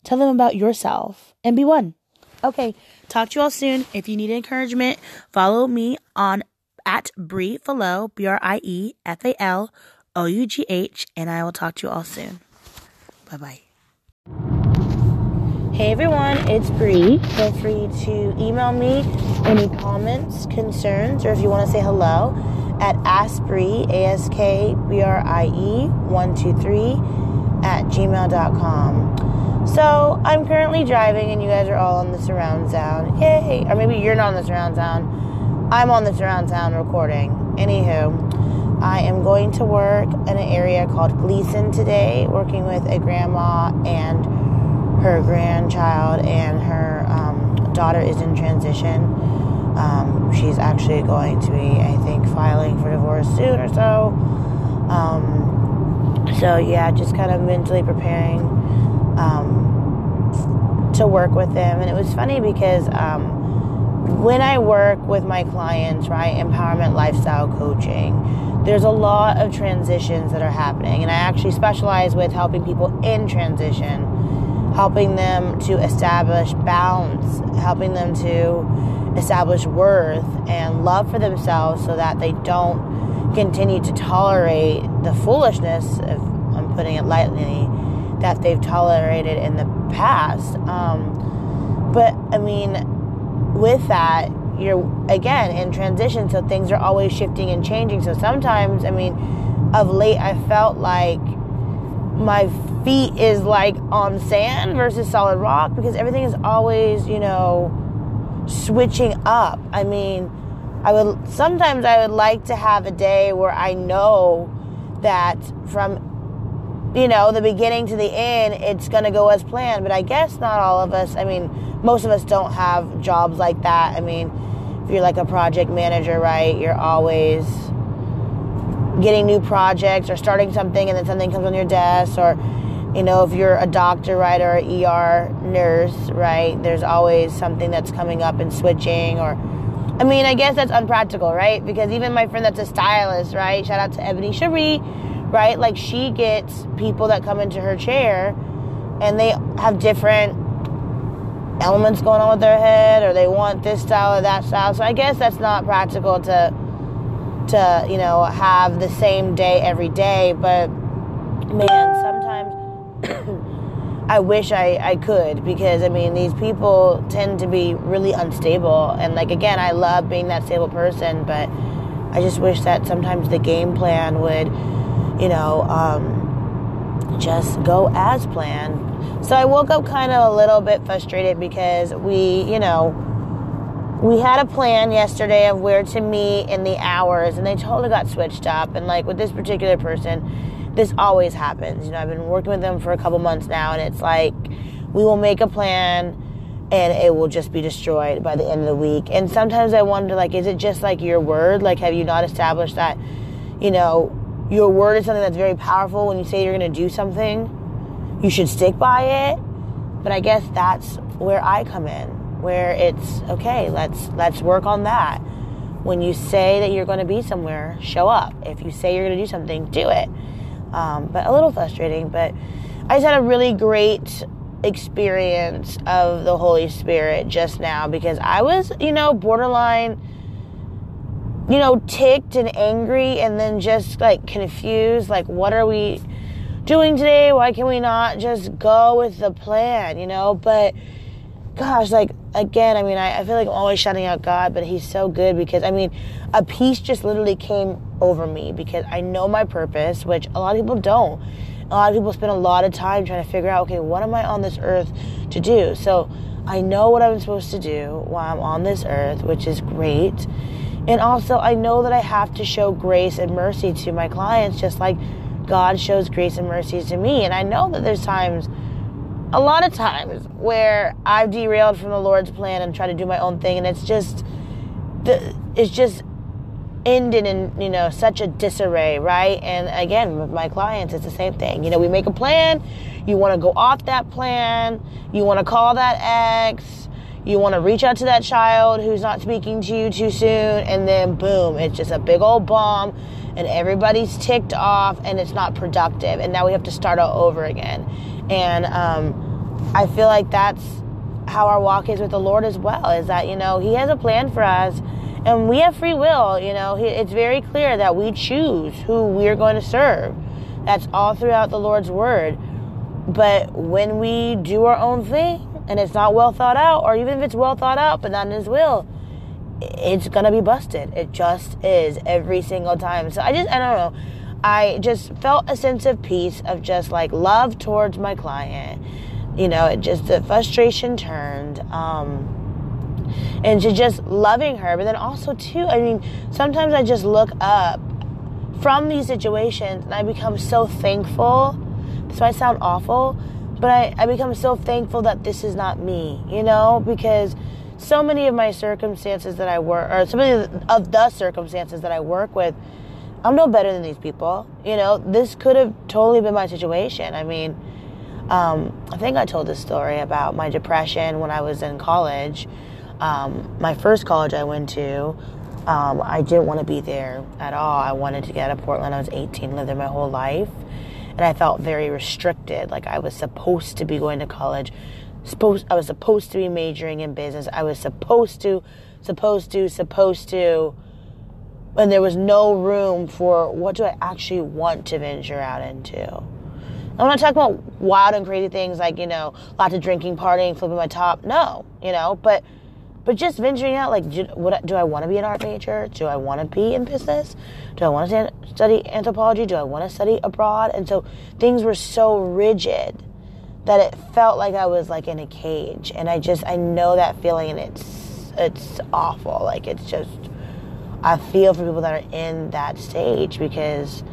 tell them about yourself, and be one. Okay, talk to you all soon. If you need encouragement, follow me on at Brie Falough, B R I E F A L O U G H, and I will talk to you all soon. Bye bye. Hey everyone, it's Brie. Feel free to email me any comments, concerns, or if you want to say hello at Askbrie, A-S-K-B-R-I-E, 123 at gmail.com. So I'm currently driving and you guys are all on the surround sound. Yay! Or maybe you're not on the surround sound. I'm on the surround sound recording. Anywho, I am going to work in an area called Glisan today, working with a grandma and her grandchild, and her um, daughter is in transition um, she's actually going to be, I think, filing for divorce soon or so. Um, so, yeah, just kind of mentally preparing um, to work with them. And it was funny because um, when I work with my clients, right, empowerment lifestyle coaching, there's a lot of transitions that are happening. And I actually specialize with helping people in transition, helping them to establish balance, helping them to establish worth and love for themselves so that they don't continue to tolerate the foolishness, if I'm putting it lightly, that they've tolerated in the past. Um, but I mean, with that, you're again in transition, so things are always shifting and changing. So sometimes, I mean, of late, I felt like my feet is like on sand versus solid rock because everything is always, you know, switching up. I mean, I would sometimes I would like to have a day where I know that from you know the beginning to the end it's going to go as planned, but I guess not all of us. I mean, most of us don't have jobs like that. I mean, if you're like a project manager, right? You're always getting new projects or starting something and then something comes on your desk or you know, if you're a doctor, right, or a ER nurse, right, there's always something that's coming up and switching or I mean, I guess that's unpractical, right? Because even my friend that's a stylist, right? Shout out to Ebony Cherie, right? Like she gets people that come into her chair and they have different elements going on with their head or they want this style or that style. So I guess that's not practical to to, you know, have the same day every day, but man, I wish I, I could because I mean these people tend to be really unstable. And like again I love being that stable person but I just wish that sometimes the game plan would you know um, just go as planned. So I woke up kind of a little bit frustrated because we you know we had a plan yesterday of where to meet in the hours and they totally got switched up. And like with this particular person this always happens. You know, I've been working with them for a couple months now, and it's like we will make a plan and it will just be destroyed by the end of the week. And sometimes I wonder, like, is it just like your word? Like, have you not established that, you know, your word is something that's very powerful when you say you're going to do something, you should stick by it. But I guess that's where I come in, where it's okay, let's let's work on that. When you say that you're going to be somewhere, show up. If you say you're going to do something, do it um, but a little frustrating. But I just had a really great experience of the Holy Spirit just now because I was, you know, borderline, you know, ticked and angry and then just like confused. Like, what are we doing today? Why can we not just go with the plan, you know? But gosh, like, again, I mean, I, I feel like I'm always shouting out God, but He's so good because, I mean, a peace just literally came over me because I know my purpose, which a lot of people don't. A lot of people spend a lot of time trying to figure out, okay, what am I on this earth to do? So I know what I'm supposed to do while I'm on this earth, which is great. And also, I know that I have to show grace and mercy to my clients, just like God shows grace and mercy to me. And I know that there's times a lot of times where I've derailed from the Lord's plan and tried to do my own thing, and it's just it's just ended in you know such a disarray, right? And again, with my clients, it's the same thing. You know, we make a plan, you want to go off that plan, you want to call that ex, you want to reach out to that child who's not speaking to you too soon, and then boom, it's just a big old bomb, and everybody's ticked off, and it's not productive, and now we have to start all over again. And um, I feel like that's how our walk is with the Lord as well. Is that you know He has a plan for us, and we have free will. You know, it's very clear that we choose who we're going to serve. That's all throughout the Lord's word. But when we do our own thing and it's not well thought out, or even if it's well thought out but not in His will, it's gonna be busted. It just is every single time. So I just I don't know. I just felt a sense of peace of just like love towards my client. You know, it just the frustration turned. Um, and to just loving her, but then also too, I mean, sometimes I just look up from these situations and I become so thankful. This might sound awful, but I, I become so thankful that this is not me, you know, because so many of my circumstances that I work, or so many of the circumstances that I work with, I'm no better than these people. You know, this could have totally been my situation. I mean, um, I think I told this story about my depression when I was in college. Um, my first college I went to, um, I didn't want to be there at all. I wanted to get out of Portland. I was 18, lived there my whole life, and I felt very restricted. Like I was supposed to be going to college. Supposed, I was supposed to be majoring in business. I was supposed to, supposed to, supposed to and there was no room for what do I actually want to venture out into. I'm not talking about wild and crazy things like you know lots of drinking, partying, flipping my top. No, you know, but but just venturing out. Like, do, what, do I want to be an art major? Do I want to be in business? Do I want to study anthropology? Do I want to study abroad? And so things were so rigid that it felt like I was like in a cage. And I just I know that feeling, and it's it's awful. Like it's just I feel for people that are in that stage because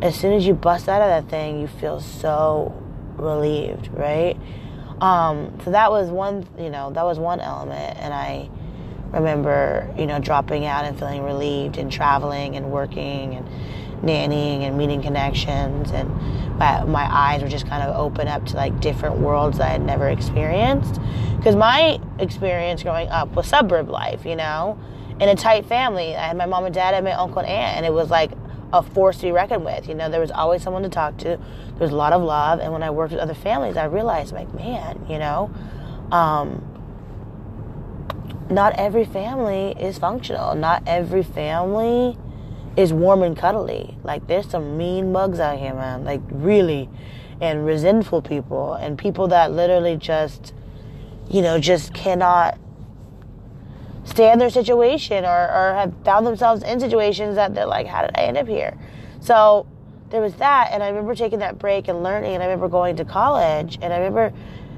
as soon as you bust out of that thing, you feel so relieved, right? Um, so that was one, you know, that was one element, and I remember, you know, dropping out and feeling relieved and traveling and working and nannying and meeting connections and my, my eyes were just kind of open up to like different worlds I had never experienced. Because my experience growing up was suburb life, you know, in a tight family. I had my mom and dad, and my uncle and aunt, and it was like a force to be reckoned with. You know, there was always someone to talk to. There was a lot of love, and when I worked with other families, I realized, like, man, you know, um, not every family is functional. Not every family is warm and cuddly. Like there's some mean mugs out here, man. Like really, and resentful people and people that literally just, you know, just cannot stay in their situation or, or have found themselves in situations that they're like, how did I end up here? So there was that, and I remember taking that break and learning, and I remember going to college, and I remember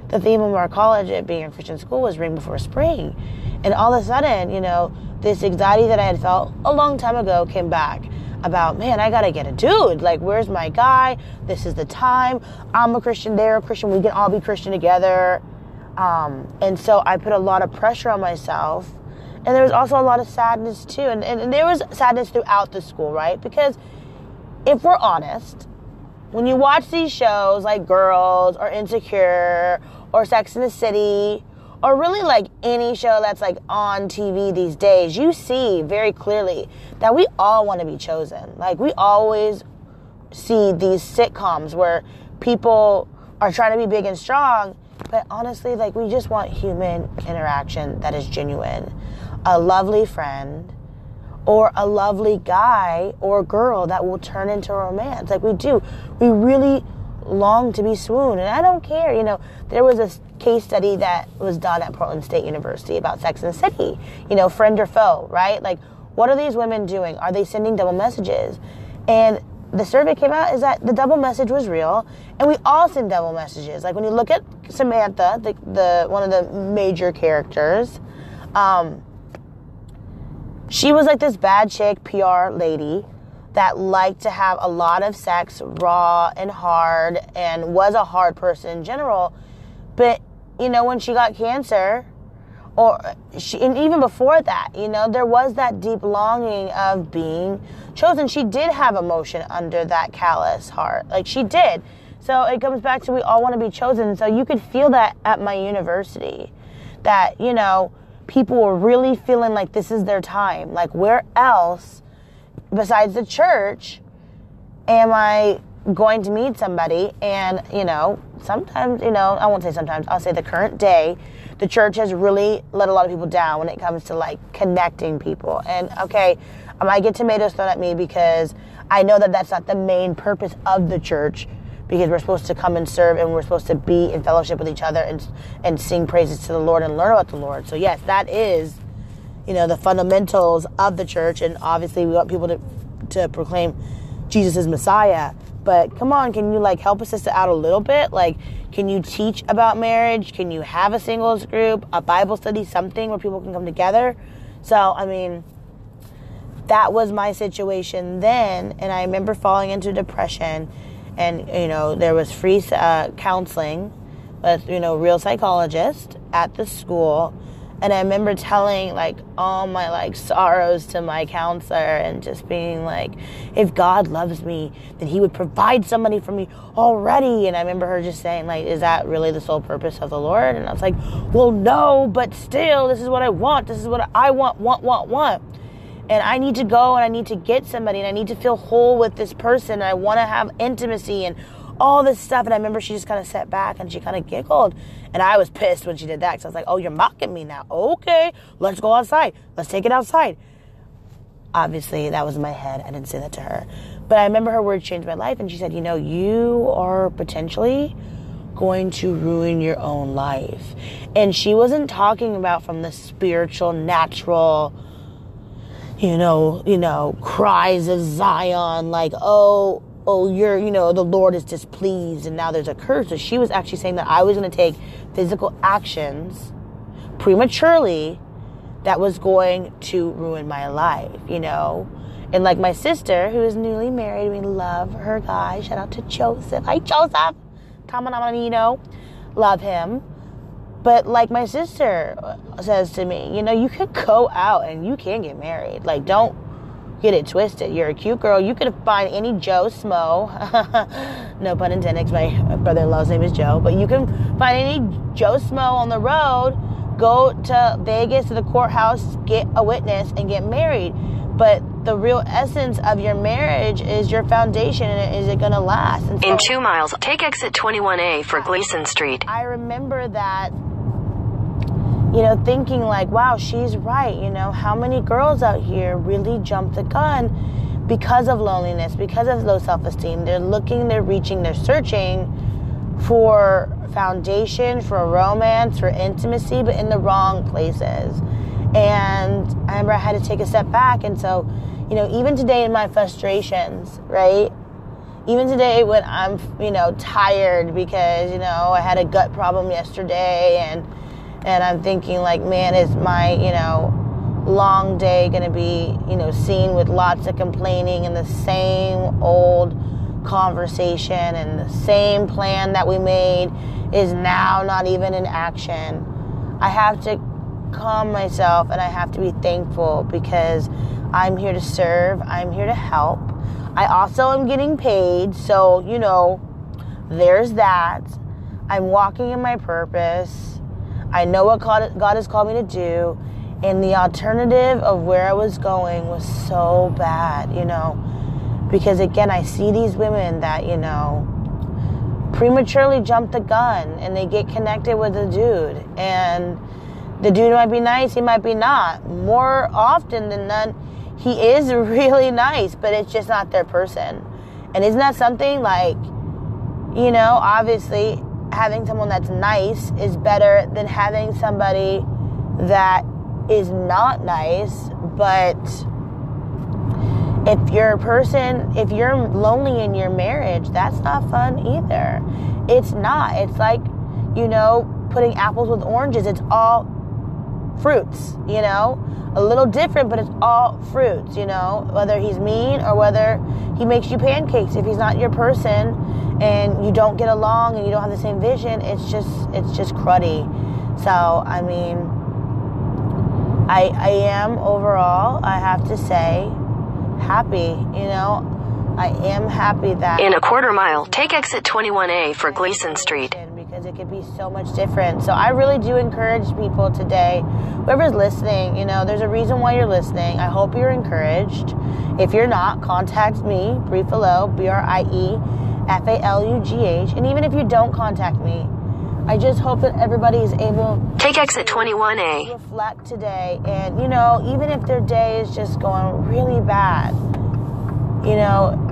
the theme of our college at being a Christian school was Ring Before Spring. And all of a sudden, you know, this anxiety that I had felt a long time ago came back about, man, I gotta get a dude. Like, where's my guy? This is the time. I'm a Christian, they're a Christian, we can all be Christian together. Um, and so I put a lot of pressure on myself. And there was also a lot of sadness too. And, and, and there was sadness throughout the school, right? Because if we're honest, when you watch these shows like Girls or Insecure or Sex in the City or really like any show that's like on TV these days, you see very clearly that we all want to be chosen. Like we always see these sitcoms where people are trying to be big and strong, but honestly, like we just want human interaction that is genuine. A lovely friend or a lovely guy or girl that will turn into romance. Like we do. We really long to be swooned. And I don't care. You know, there was a case study that was done at Portland State University about Sex and the City. You know, friend or foe, right? Like, what are these women doing? Are they sending double messages? And the survey came out is that the double message was real, and we all send double messages. Like when you look at Samantha, the, the one of the major characters, um, she was like this bad chick PR lady that liked to have a lot of sex, raw and hard, and was a hard person in general. But, you know, when she got cancer, or she, and even before that, you know, there was that deep longing of being chosen. She did have emotion under that callous heart. Like she did. So it comes back to we all want to be chosen. So you could feel that at my university that, you know, people were really feeling like this is their time. Like where else besides the church am I going to meet somebody? And, you know, sometimes, you know, I won't say sometimes, I'll say the current day, the church has really let a lot of people down when it comes to like connecting people. And okay, I might get tomatoes thrown at me because I know that that's not the main purpose of the church because we're supposed to come and serve and we're supposed to be in fellowship with each other and and sing praises to the Lord and learn about the Lord. So yes, that is you know, the fundamentals of the church. And obviously, we want people to, to proclaim Jesus as Messiah. But come on, can you like help us sister out a little bit? Like, can you teach about marriage? Can you have a singles group, a Bible study, something where people can come together? So, I mean, that was my situation then. And I remember falling into depression. And, you know, there was free uh, counseling with, you know, real psychologist at the school and I remember telling like all my like sorrows to my counselor and just being like, if God loves me, then he would provide somebody for me already. And I remember her just saying like, is that really the sole purpose of the Lord? And I was like, well, no, but still, this is what I want. This is what I want, want, want, want. And I need to go and I need to get somebody and I need to feel whole with this person. I want to have intimacy and all this stuff. And I remember she just kind of sat back and she kind of giggled. And I was pissed when she did that because I was like, oh, you're mocking me now. Okay, let's go outside. Let's take it outside. Obviously, that was in my head. I didn't say that to her. But I remember her words changed my life. And she said, you know, you are potentially going to ruin your own life. And she wasn't talking about from the spiritual, natural, you know, you know, cries of Zion, like, oh, oh, you're, you know, the Lord is displeased and now there's a curse. So she was actually saying that I was going to take physical actions prematurely that was going to ruin my life, you know? And like my sister, who is newly married, we love her guy. Shout out to Joseph. Hi, Joseph. Tamanamino. Love him. But like my sister says to me, you know, you can go out and you can get married. Like, don't get it twisted. You're a cute girl. You could find any Joe Smo. no pun intended, my brother-in-law's name is Joe. But you can find any Joe Smo on the road. Go to Vegas to the courthouse, get a witness, and get married. But the real essence of your marriage is your foundation and is it going to last? So, In two miles, take exit 21A for Glisan Street. I remember that, you know, thinking like, wow, she's right. You know, how many girls out here really jump the gun because of loneliness, because of low self esteem? They're looking, they're reaching, they're searching for foundation, for romance, for intimacy, but in the wrong places. And I remember I had to take a step back. And so, you know, even today in my frustrations, right? Even today when I'm, you know, tired because, you know, I had a gut problem yesterday and and I'm thinking like, man, is my, you know, long day going to be, you know, seen with lots of complaining and the same old conversation and the same plan that we made is now not even in action. I have to calm myself and I have to be thankful because I'm here to serve, I'm here to help. I also am getting paid, so you know, there's that. I'm walking in my purpose. I know what God, has called me to do, and the alternative of where I was going was so bad, you know, because again, I see these women that, you know, prematurely jump the gun and they get connected with a dude and the dude might be nice, he might be not. More often than not, he is really nice, but it's just not their person. And isn't that something like, you know, obviously having someone that's nice is better than having somebody that is not nice, but if you're a person, if you're lonely in your marriage, that's not fun either. It's not. It's like, you know, putting apples with oranges. It's all fruits, you know? A little different, but it's all fruits, you know? Whether he's mean or whether he makes you pancakes. If he's not your person and you don't get along and you don't have the same vision, it's just it's just cruddy. So, I mean, I I am overall, I have to say, happy, you know? I am happy that In a quarter mile, take exit 21A for Glisan Street because it could be so much different. So I really do encourage people today, whoever's listening, you know, there's a reason why you're listening. I hope you're encouraged. If you're not, contact me, Brie Falugh, B R I E F A L U G H. And even if you don't contact me, I just hope that everybody is able take exit 21A. Reflect today, and you know, even if their day is just going really bad, you know,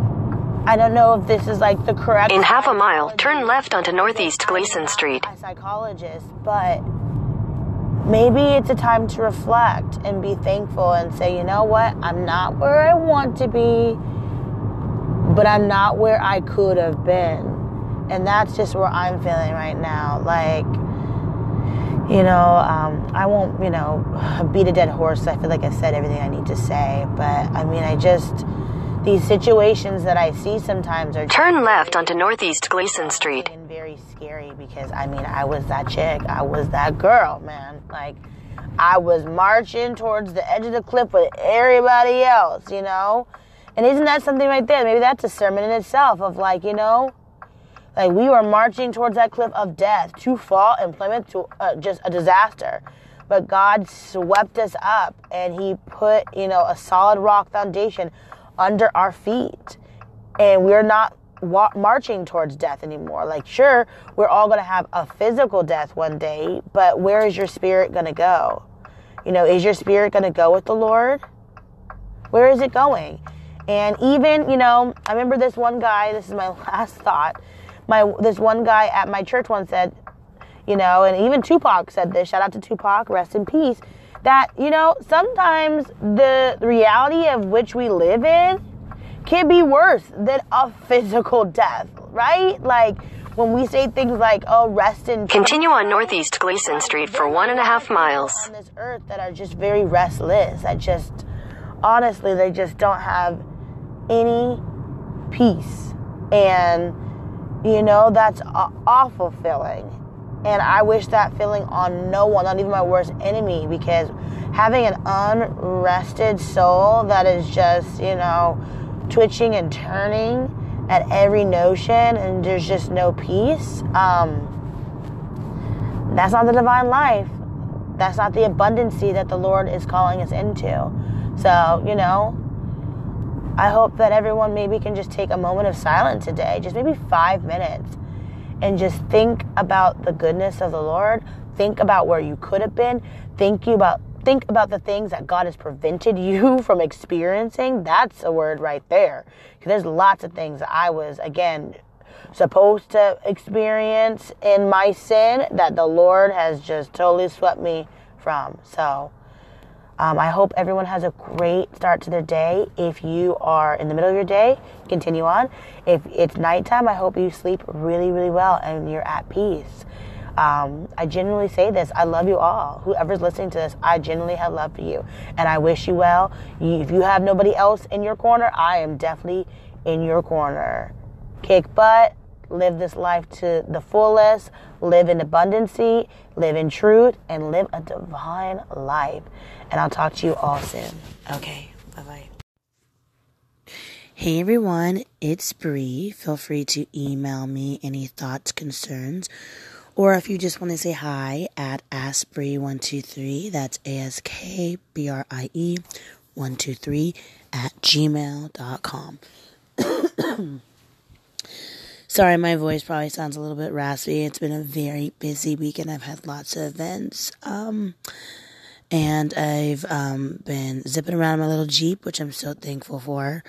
I don't know if this is like the correct. In half a mile, turn left onto Northeast Glisan Street. A psychologist, but maybe it's a time to reflect and be thankful and say, you know what, I'm not where I want to be, but I'm not where I could have been. And that's just where I'm feeling right now. Like, you know, um, I won't, you know, beat a dead horse. I feel like I said everything I need to say, but I mean, I just these situations that I see sometimes are turn left onto Northeast Glisan Street. And very scary because I mean I was that chick, I was that girl, man. Like I was marching towards the edge of the cliff with everybody else, you know. And isn't that something right there? Maybe that's a sermon in itself of like, you know, like we were marching towards that cliff of death, to fall and plummet to uh, just a disaster. But God swept us up and He put, you know, a solid rock foundation under our feet. And we're not wa- marching towards death anymore. Like, sure, we're all going to have a physical death one day, but where is your spirit going to go? You know, is your spirit going to go with the Lord? Where is it going? And even, you know, I remember this one guy, this is my last thought. My this one guy at my church once said, you know, and even Tupac said this, shout out to Tupac, rest in peace that, you know, sometimes the reality of which we live in can be worse than a physical death, right? Like when we say things like, oh, rest in Continue on Northeast Glisan Street for one and a half miles. On this earth that are just very restless, that just, honestly, they just don't have any peace. And, you know, that's an awful feeling. And I wish that feeling on no one, not even my worst enemy, because having an unrested soul that is just, you know, twitching and turning at every notion and there's just no peace, um, that's not the divine life. That's not the abundancy that the Lord is calling us into. So, you know, I hope that everyone maybe can just take a moment of silence today, just maybe five minutes, and just think about the goodness of the Lord. Think about where you could have been. Think about think about the things that God has prevented you from experiencing. That's a word right there. There's lots of things I was again supposed to experience in my sin that the Lord has just totally swept me from. So um, I hope everyone has a great start to their day. If you are in the middle of your day, continue on. If it's nighttime, I hope you sleep really, really well and you're at peace. Um, I genuinely say this. I love you all. Whoever's listening to this, I genuinely have love for you. And I wish you well. if you have nobody else in your corner, I am definitely in your corner. Kick butt, live this life to the fullest, live in abundancy, live in truth, and live a divine life. And I'll talk to you all soon. Okay, bye bye. Hey everyone, it's Brie. Feel free to email me any thoughts, concerns, or if you just want to say hi at askbrie123, that's A S K B R I E 123 at gmail.com. Sorry, my voice probably sounds a little bit raspy. It's been a very busy weekend. I've had lots of events. Um, and I've um, been zipping around in my little Jeep, which I'm so thankful for.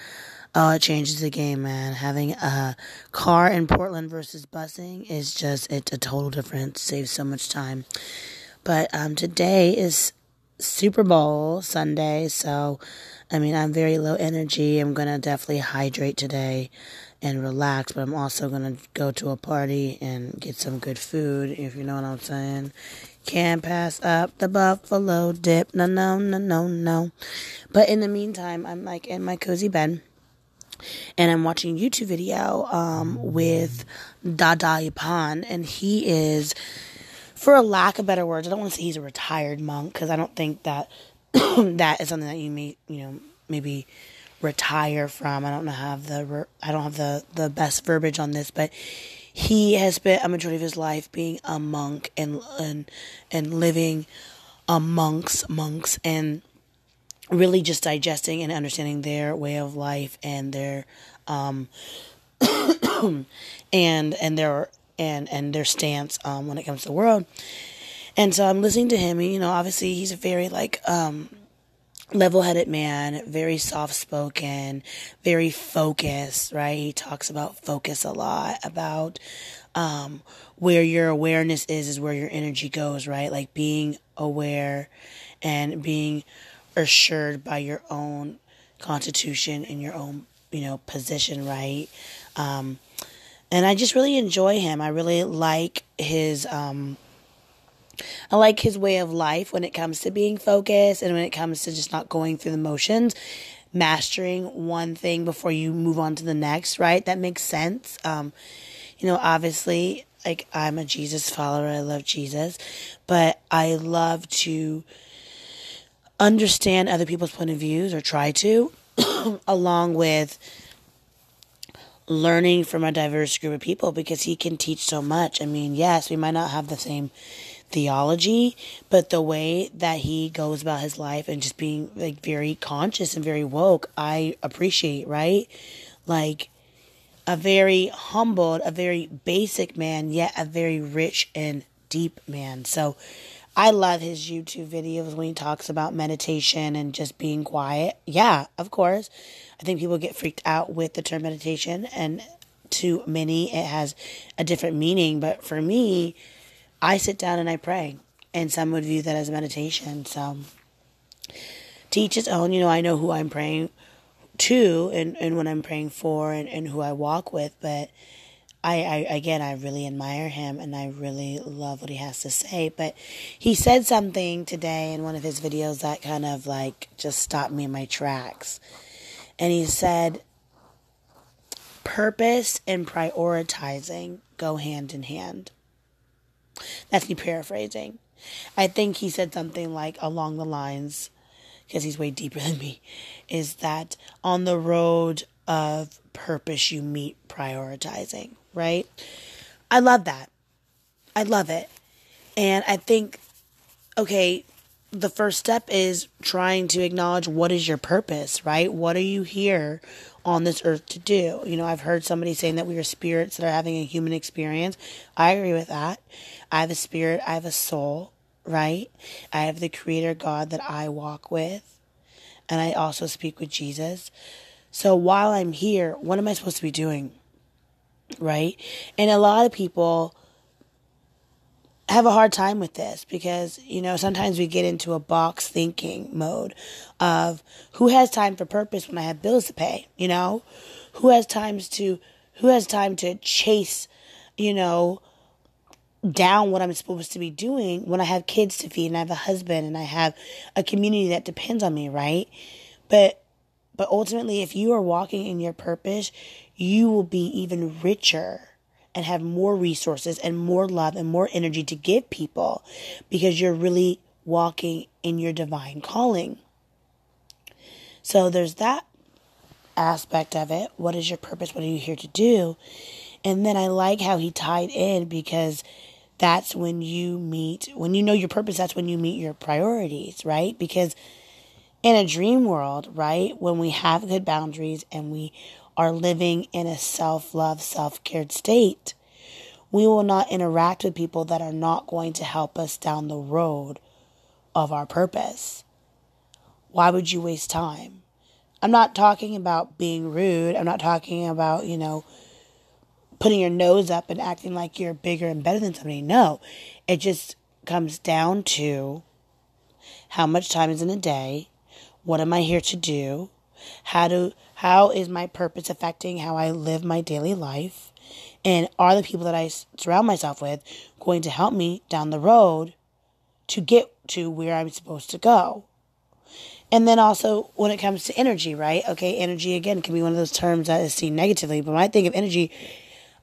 Oh, it changes the game, man. Having a car in Portland versus busing is just, it's a total difference. Saves so much time. But um, today is Super Bowl Sunday, so I mean, I'm very low energy. I'm going to definitely hydrate today and relax, but I'm also going to go to a party and get some good food, if you know what I'm saying. Can't pass up the buffalo dip. No, no, no, no, no. But in the meantime, I'm like in my cozy bed and I'm watching a YouTube video um, with Dada and he is, for a lack of better words, I don't want to say he's a retired monk because I don't think that that is something that you may, you know, maybe retire from. I don't know have the I don't have the the best verbiage on this, but he has spent a majority of his life being a monk and and and living amongst monks and really just digesting and understanding their way of life and their um and and their and and their stance um when it comes to the world. And so I'm listening to him, and, you know, obviously he's a very like um level-headed man, very soft-spoken, very focused, right? He talks about focus a lot, about um, where your awareness is is where your energy goes, right? Like being aware and being assured by your own constitution and your own, you know, position, right? Um, and I just really enjoy him. I really like his um, I like his way of life when it comes to being focused and when it comes to just not going through the motions, mastering one thing before you move on to the next, right? That makes sense. Um, you know, obviously, like I'm a Jesus follower, I love Jesus, but I love to understand other people's point of views or try to, along with learning from a diverse group of people because he can teach so much. I mean, yes, we might not have the same theology, but the way that he goes about his life and just being like very conscious and very woke, I appreciate, right? Like a very humbled, a very basic man, yet a very rich and deep man. So I love his YouTube videos when he talks about meditation and just being quiet. Yeah, of course. I think people get freaked out with the term meditation, and to many, it has a different meaning. But for me, I sit down and I pray, and some would view that as meditation. So, to each his own. You know, I know who I'm praying to, and and what I'm praying for, and and who I walk with. But I, I again, I really admire him, and I really love what he has to say. But he said something today in one of his videos that kind of like just stopped me in my tracks, and he said. Purpose and prioritizing go hand in hand. That's me paraphrasing. I think he said something like along the lines, because he's way deeper than me, is that on the road of purpose, you meet prioritizing, right? I love that. I love it. And I think, okay, the first step is trying to acknowledge what is your purpose, right? What are you here on this earth to do? You know, I've heard somebody saying that we are spirits that are having a human experience. I agree with that. I have a spirit, I have a soul, right? I have the creator God that I walk with, and I also speak with Jesus. So while I'm here, what am I supposed to be doing? Right? And a lot of people have a hard time with this because, you know, sometimes we get into a box thinking mode of who has time for purpose when I have bills to pay, you know? Who has times to who has time to chase, you know, down what I'm supposed to be doing when I have kids to feed and I have a husband and I have a community that depends on me, right? But but ultimately if you are walking in your purpose, you will be even richer and have more resources and more love and more energy to give people because you're really walking in your divine calling. So there's that aspect of it. What is your purpose? What are you here to do? And then I like how he tied in because that's when you meet, when you know your purpose, that's when you meet your priorities, right? Because in a dream world, right, when we have good boundaries and we are living in a self love, self cared state, we will not interact with people that are not going to help us down the road of our purpose. Why would you waste time? I'm not talking about being rude. I'm not talking about, you know, putting your nose up and acting like you're bigger and better than somebody. No, it just comes down to how much time is in a day? What am I here to do? How do how is my purpose affecting how I live my daily life? And are the people that I surround myself with going to help me down the road to get to where I'm supposed to go? And then also when it comes to energy, right? Okay, energy again can be one of those terms that is seen negatively, but when I think of energy,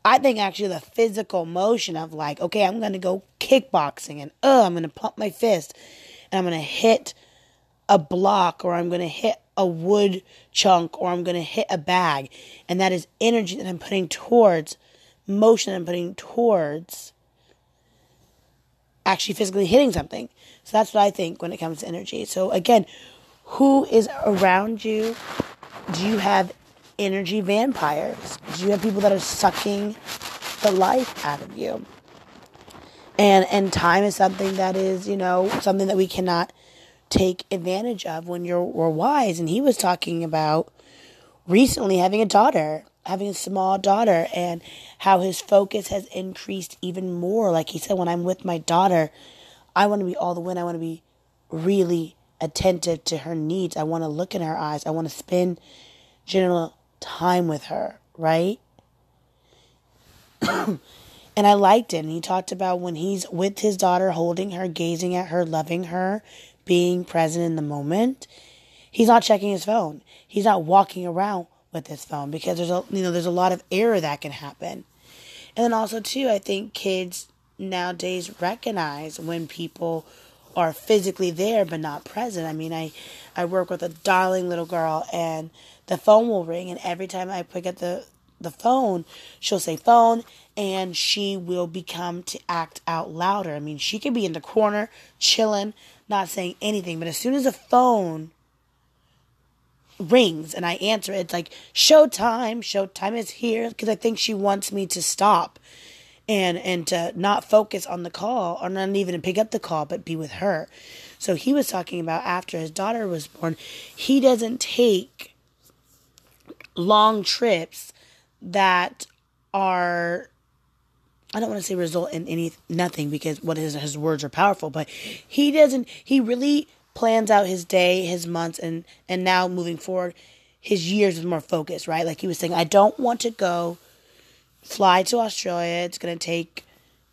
I think actually the physical motion of like, okay, I'm going to go kickboxing and oh, I'm going to pump my fist and I'm going to hit a block or I'm going to hit a wood chunk or I'm going to hit a bag. And that is energy that I'm putting towards motion I'm putting towards actually physically hitting something. So that's what I think when it comes to energy. So again, who is around you? Do you have energy vampires? Do you have people that are sucking the life out of you? And and time is something that is, you know, something that we cannot take advantage of when you're we're wise. And he was talking about recently having a daughter, having a small daughter, and how his focus has increased even more. Like he said, when I'm with my daughter, I want to be all the way. I want to be really attentive to her needs. I want to look in her eyes. I want to spend general time with her, right? and I liked it. And he talked about when he's with his daughter, holding her, gazing at her, loving her, being present in the moment. He's not checking his phone. He's not walking around with his phone because there's a you know there's a lot of error that can happen. And then also too, I think kids nowadays recognize when people are physically there but not present. I mean, I I work with a darling little girl and the phone will ring and every time I pick up the the phone, she'll say phone and she will become to act out louder. I mean, she could be in the corner chilling, not saying anything, but as soon as a phone rings and I answer, it's like showtime, showtime is here because I think she wants me to stop and and to not focus on the call or not even pick up the call but be with her. So he was talking about after his daughter was born, he doesn't take long trips that are I don't want to say result in any nothing because what his his words are powerful, but he doesn't he really plans out his day, his months and and now moving forward his years with more focus, right? Like he was saying, I don't want to go fly to Australia. It's going to take,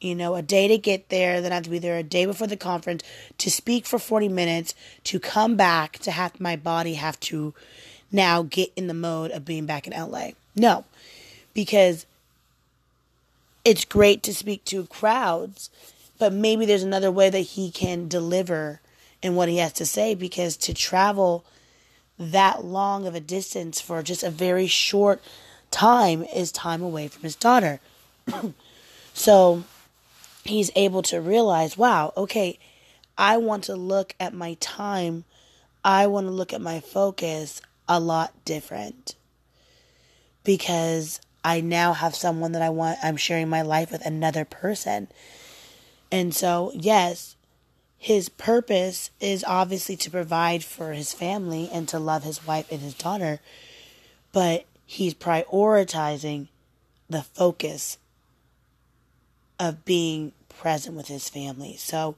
you know, a day to get there. Then I have to be there a day before the conference to speak for 40 minutes, to come back, to have my body have to now get in the mode of being back in LA. No, because it's great to speak to crowds, but maybe there's another way that he can deliver in what he has to say because to travel that long of a distance for just a very short time is time away from his daughter. so he's able to realize, wow, okay, I want to look at my time, I want to look at my focus a lot different because I now have someone that I want, I'm sharing my life with another person. And so, yes, his purpose is obviously to provide for his family and to love his wife and his daughter, but he's prioritizing the focus of being present with his family. So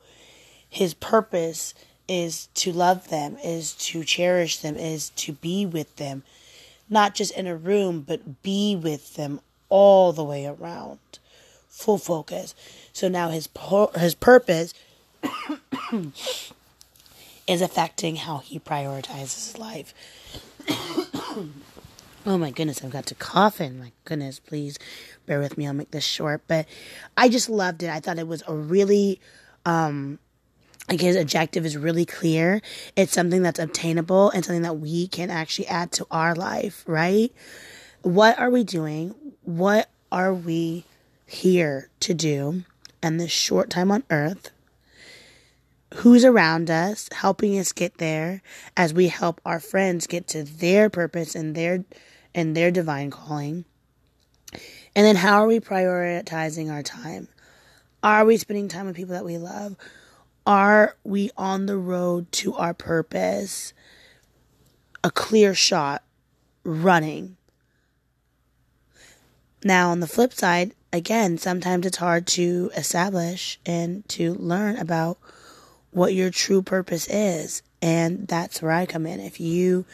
his purpose is to love them, is to cherish them, is to be with them, not just in a room, but be with them all the way around. Full focus. So now his his purpose is affecting how he prioritizes his life. oh my goodness, I've got to cough in. My goodness, please bear with me. I'll make this short. But I just loved it. I thought it was a really, um, like his objective is really clear. It's something that's obtainable and something that we can actually add to our life, right? What are we doing? What are we here to do and this short time on earth? who's around us, helping us get there as we help our friends get to their purpose and their and their divine calling. And then how are we prioritizing our time? Are we spending time with people that we love? Are we on the road to our purpose? A clear shot running. Now, on the flip side, again, sometimes it's hard to establish and to learn about what your true purpose is. And that's where I come in. If you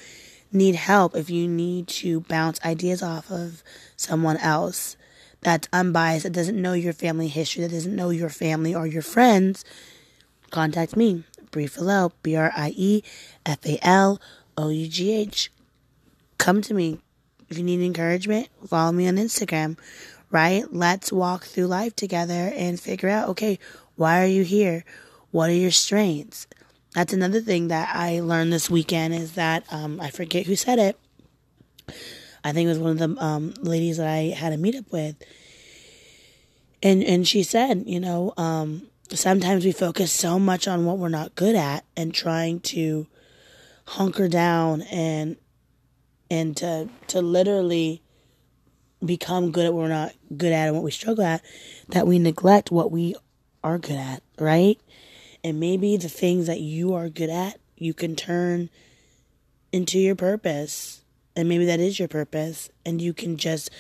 need help, if you need to bounce ideas off of someone else that's unbiased, that doesn't know your family history, that doesn't know your family or your friends, contact me. Brie Falough, B R I E F A L O U G H. Come to me. If you need encouragement, follow me on Instagram, right? Let's walk through life together and figure out okay, why are you here? What are your strengths? That's another thing that I learned this weekend is that um, I forget who said it. I think it was one of the um, ladies that I had a meetup with, and and she said, you know, um, sometimes we focus so much on what we're not good at and trying to hunker down and and to to literally become good at what we're not good at and what we struggle at that we neglect what we are good at, right? And maybe the things that you are good at, you can turn into your purpose. And maybe that is your purpose. And you can just,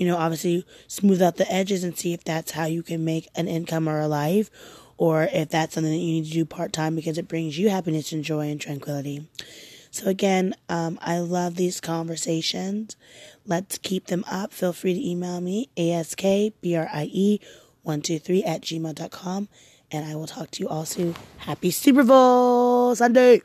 you know, obviously smooth out the edges and see if that's how you can make an income or a life. Or if that's something that you need to do part time because it brings you happiness and joy and tranquility. So again, um, I love these conversations. Let's keep them up. Feel free to email me, askbrie123 at gmail.com and I will talk to you all soon. Happy Super Bowl Sunday!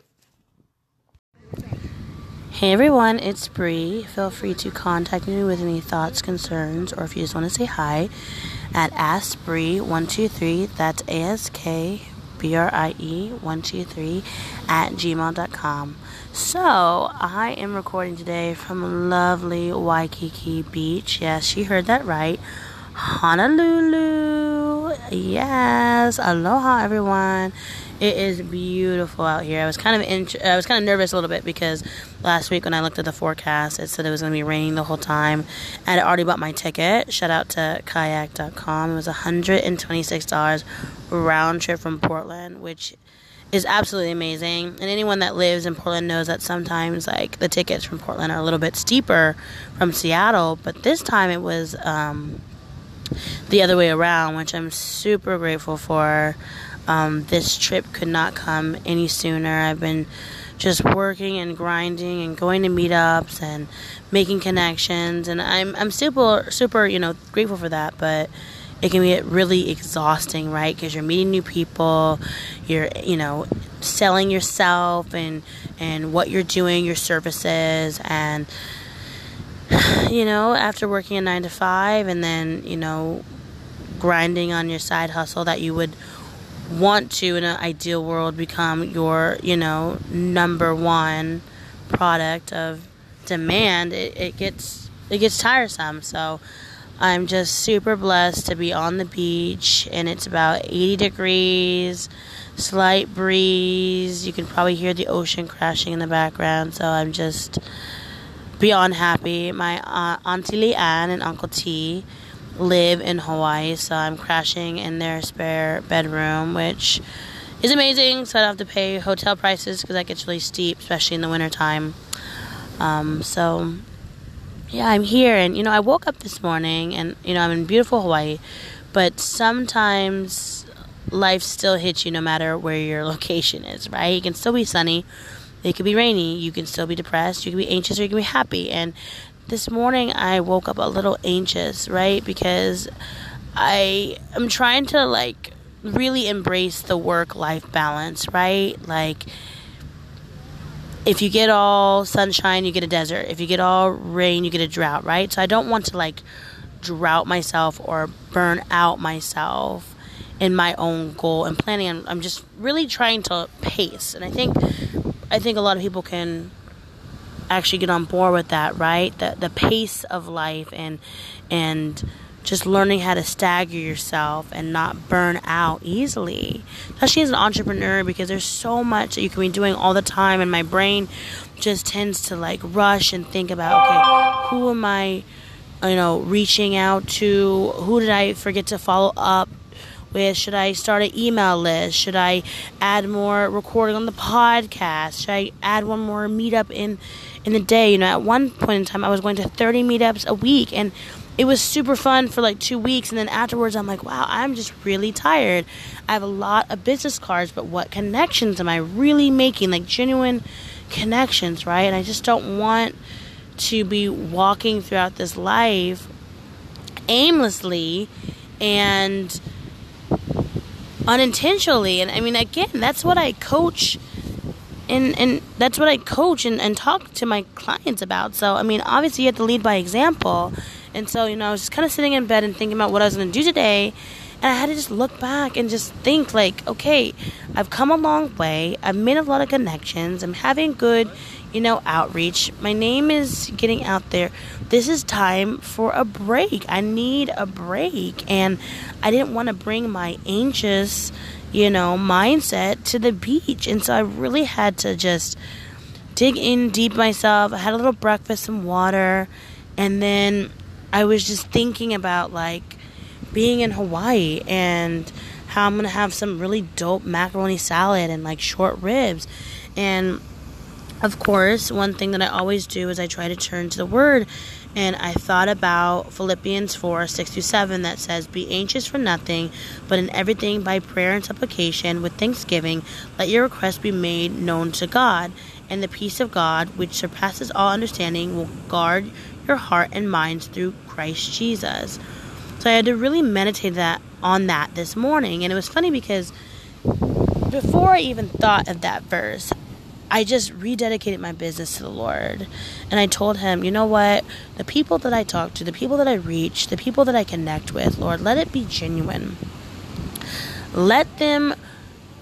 Hey everyone, it's Brie. Feel free to contact me with any thoughts, concerns, or if you just want to say hi at AskBrie123. That's A S K B R I E 123 at gmail.com. So, I am recording today from lovely Waikiki Beach. Yes, she heard that right. Honolulu. Yes, aloha everyone. It is beautiful out here. I was kind of I was kind of nervous a little bit because last week when I looked at the forecast, it said it was going to be raining the whole time. And I already bought my ticket. Shout out to kayak.com. It was $126 round trip from Portland, which is absolutely amazing. And anyone that lives in Portland knows that sometimes like the tickets from Portland are a little bit steeper from Seattle, but this time it was um, the other way around, which I'm super grateful for. Um, this trip could not come any sooner. I've been just working and grinding and going to meetups and making connections, and I'm I'm super super you know grateful for that. But it can be really exhausting, right? Because you're meeting new people, you're you know selling yourself and and what you're doing, your services, and you know, after working a nine to five and then, you know, grinding on your side hustle that you would want to in an ideal world become your you know number one product of demand it, it gets it gets tiresome. So i'm just super blessed to be on the beach and it's about 80 degrees slight breeze. You can probably hear the ocean crashing in the background so i'm just beyond happy. My uh, auntie leanne and uncle t live in Hawaii, so I'm crashing in their spare bedroom, which is amazing. So I don't have to pay hotel prices because that gets really steep, especially in the wintertime. Um, so yeah, I'm here, and you know, I woke up this morning, and you know, I'm in beautiful Hawaii, but sometimes life still hits you no matter where your location is, right? It can still be sunny. It could be rainy. You can still be depressed. You can be anxious or you can be happy. And this morning I woke up a little anxious, right? Because I am trying to like really embrace the work life balance, right? Like if you get all sunshine, you get a desert. If you get all rain, you get a drought, right? So I don't want to like drought myself or burn out myself in my own goal and planning. I'm, I'm just really trying to pace, and I think I think a lot of people can actually get on board with that, right? The the pace of life and and just learning how to stagger yourself and not burn out easily. Especially as an entrepreneur because there's so much that you can be doing all the time and my brain just tends to like rush and think about okay, who am I you know reaching out to? Who did I forget to follow up should I start an email list? Should I add more recording on the podcast? Should I add one more meetup in in the day? You know, at one point in time I was going to 30 meetups a week and it was super fun for like 2 weeks and then afterwards I'm like, wow, I'm just really tired. I have a lot of business cards, but what connections am I really making? Like genuine connections, right? And I just don't want to be walking throughout this life aimlessly and unintentionally. And i mean again that's what i coach and and that's what i coach and, and talk to my clients about. So i mean obviously you have to lead by example. And so you know i was just kind of sitting in bed and thinking about what i was going to do today. And i had to just look back and just think like okay i've come a long way. I've made a lot of connections. I'm having good you know outreach my name is getting out there this is time for a break. I need a break. And I didn't want to bring my anxious, you know, mindset to the beach. And so I really had to just dig in deep myself. I had a little breakfast, some water, and then I was just thinking about like being in Hawaii and how I'm gonna have some really dope macaroni salad and like short ribs. And of course, one thing that I always do is I try to turn to the Word, and I thought about Philippians 4 6 through 7 that says, Be anxious for nothing, but in everything by prayer and supplication with thanksgiving, let your requests be made known to God, and the peace of God, which surpasses all understanding, will guard your heart and minds through Christ Jesus. So I had to really meditate that on that this morning, and it was funny because before I even thought of that verse, I just rededicated my business to the Lord. And I told him, you know what? The people that I talk to, the people that I reach, the people that I connect with, Lord, let it be genuine. Let them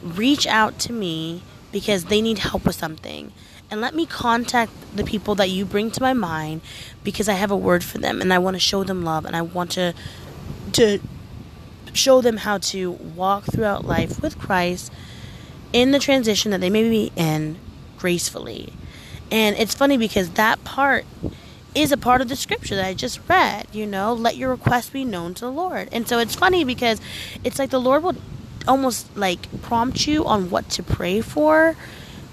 reach out to me because they need help with something. And let me contact the people that you bring to my mind because I have a word for them and I want to show them love and I want to to show them how to walk throughout life with Christ in the transition that they may be in gracefully. And it's funny because that part is a part of the scripture that I just read, you know, let your request be known to the Lord. And so it's funny because it's like the Lord will almost like prompt you on what to pray for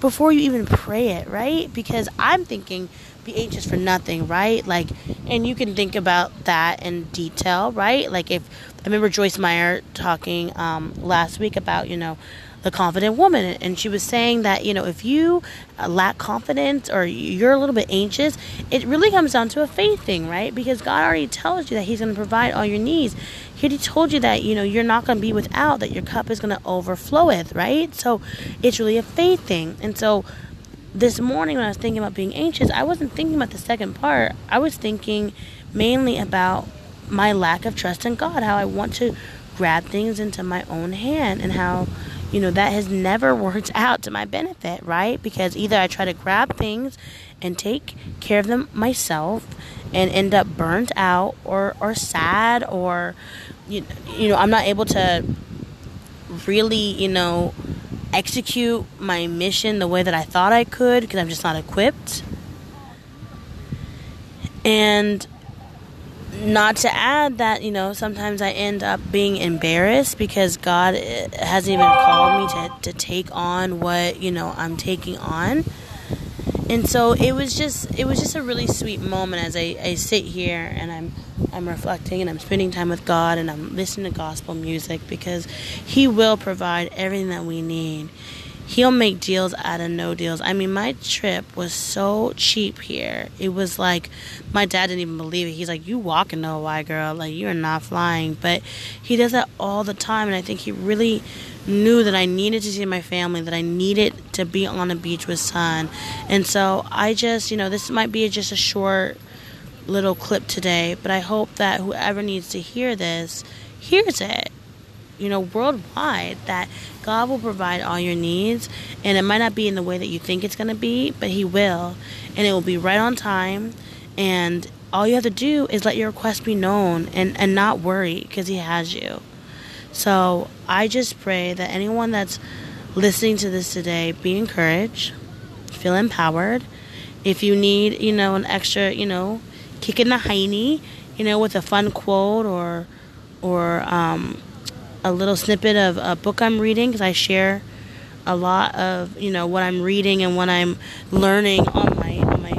before you even pray it, right? Because I'm thinking be anxious for nothing, right? Like and you can think about that in detail, right? Like if I remember Joyce Meyer talking um, last week about, you know, the confident woman. And she was saying that you know if you uh, lack confidence or you're a little bit anxious it really comes down to a faith thing right? Because god already tells you that he's going to provide all your needs. He already told you that you know you're not going to be without that your cup is going to overflow with right? So it's really a faith thing. And so this morning when i was thinking about being anxious i wasn't thinking about the second part. I was thinking mainly about my lack of trust in God, how I want to grab things into my own hand, and how, you know, that has never worked out to my benefit, right? Because either I try to grab things and take care of them myself and end up burnt out or, or sad or, you, you know, I'm not able to really, you know, execute my mission the way that I thought I could because I'm just not equipped. And not to add that, you know, sometimes I end up being embarrassed because God eh, hasn't even called me to, to take on what, you know, I'm taking on. And so it was just it was just a really sweet moment as I, I sit here and I'm I'm reflecting and I'm spending time with God and I'm listening to gospel music because He will provide everything that we need. He'll make deals out of no deals. I mean, my trip was so cheap here. It was like my dad didn't even believe it. He's like, "You walking to white girl? Like you're not flying." But he does that all the time, and I think he really knew that I needed to see my family, that I needed to be on a beach with sun. And so I just, you know, this might be just a short little clip today, but I hope that whoever needs to hear this hears it. You know, worldwide, that God will provide all your needs, and it might not be in the way that you think it's going to be, but He will, and it will be right on time. And all you have to do is let your request be known and, and not worry because He has you. So I just pray that anyone that's listening to this today be encouraged, feel empowered. If you need, you know, an extra, you know, kick in the hiney, you know, with a fun quote or or um, a little snippet of a book I'm reading because I share a lot of you know what I'm reading and what I'm learning on my on my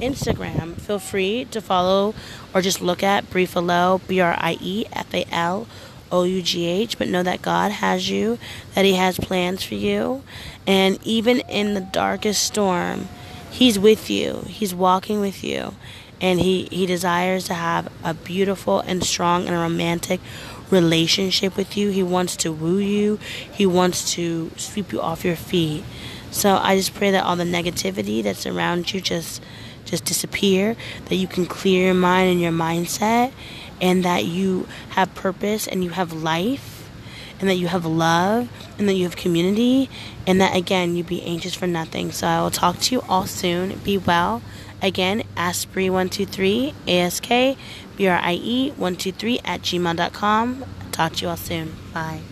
Instagram. Feel free to follow or just look at Brie Briefalo B R I E F A L O U G H. But know that God has you, that He has plans for you, and even in the darkest storm, He's with you. He's walking with you, and He He desires to have a beautiful and strong and romantic relationship with you. He wants to woo you. He wants to sweep you off your feet. So I just pray that all the negativity that's around you just just disappear, that you can clear your mind and your mindset and that you have purpose and you have life and that you have love and that you have community and that again you be anxious for nothing. So I will talk to you all soon. Be well. Again, askbrie123, A-S-K, B-R-I-E 123 at gmail.com. Talk to you all soon. Bye.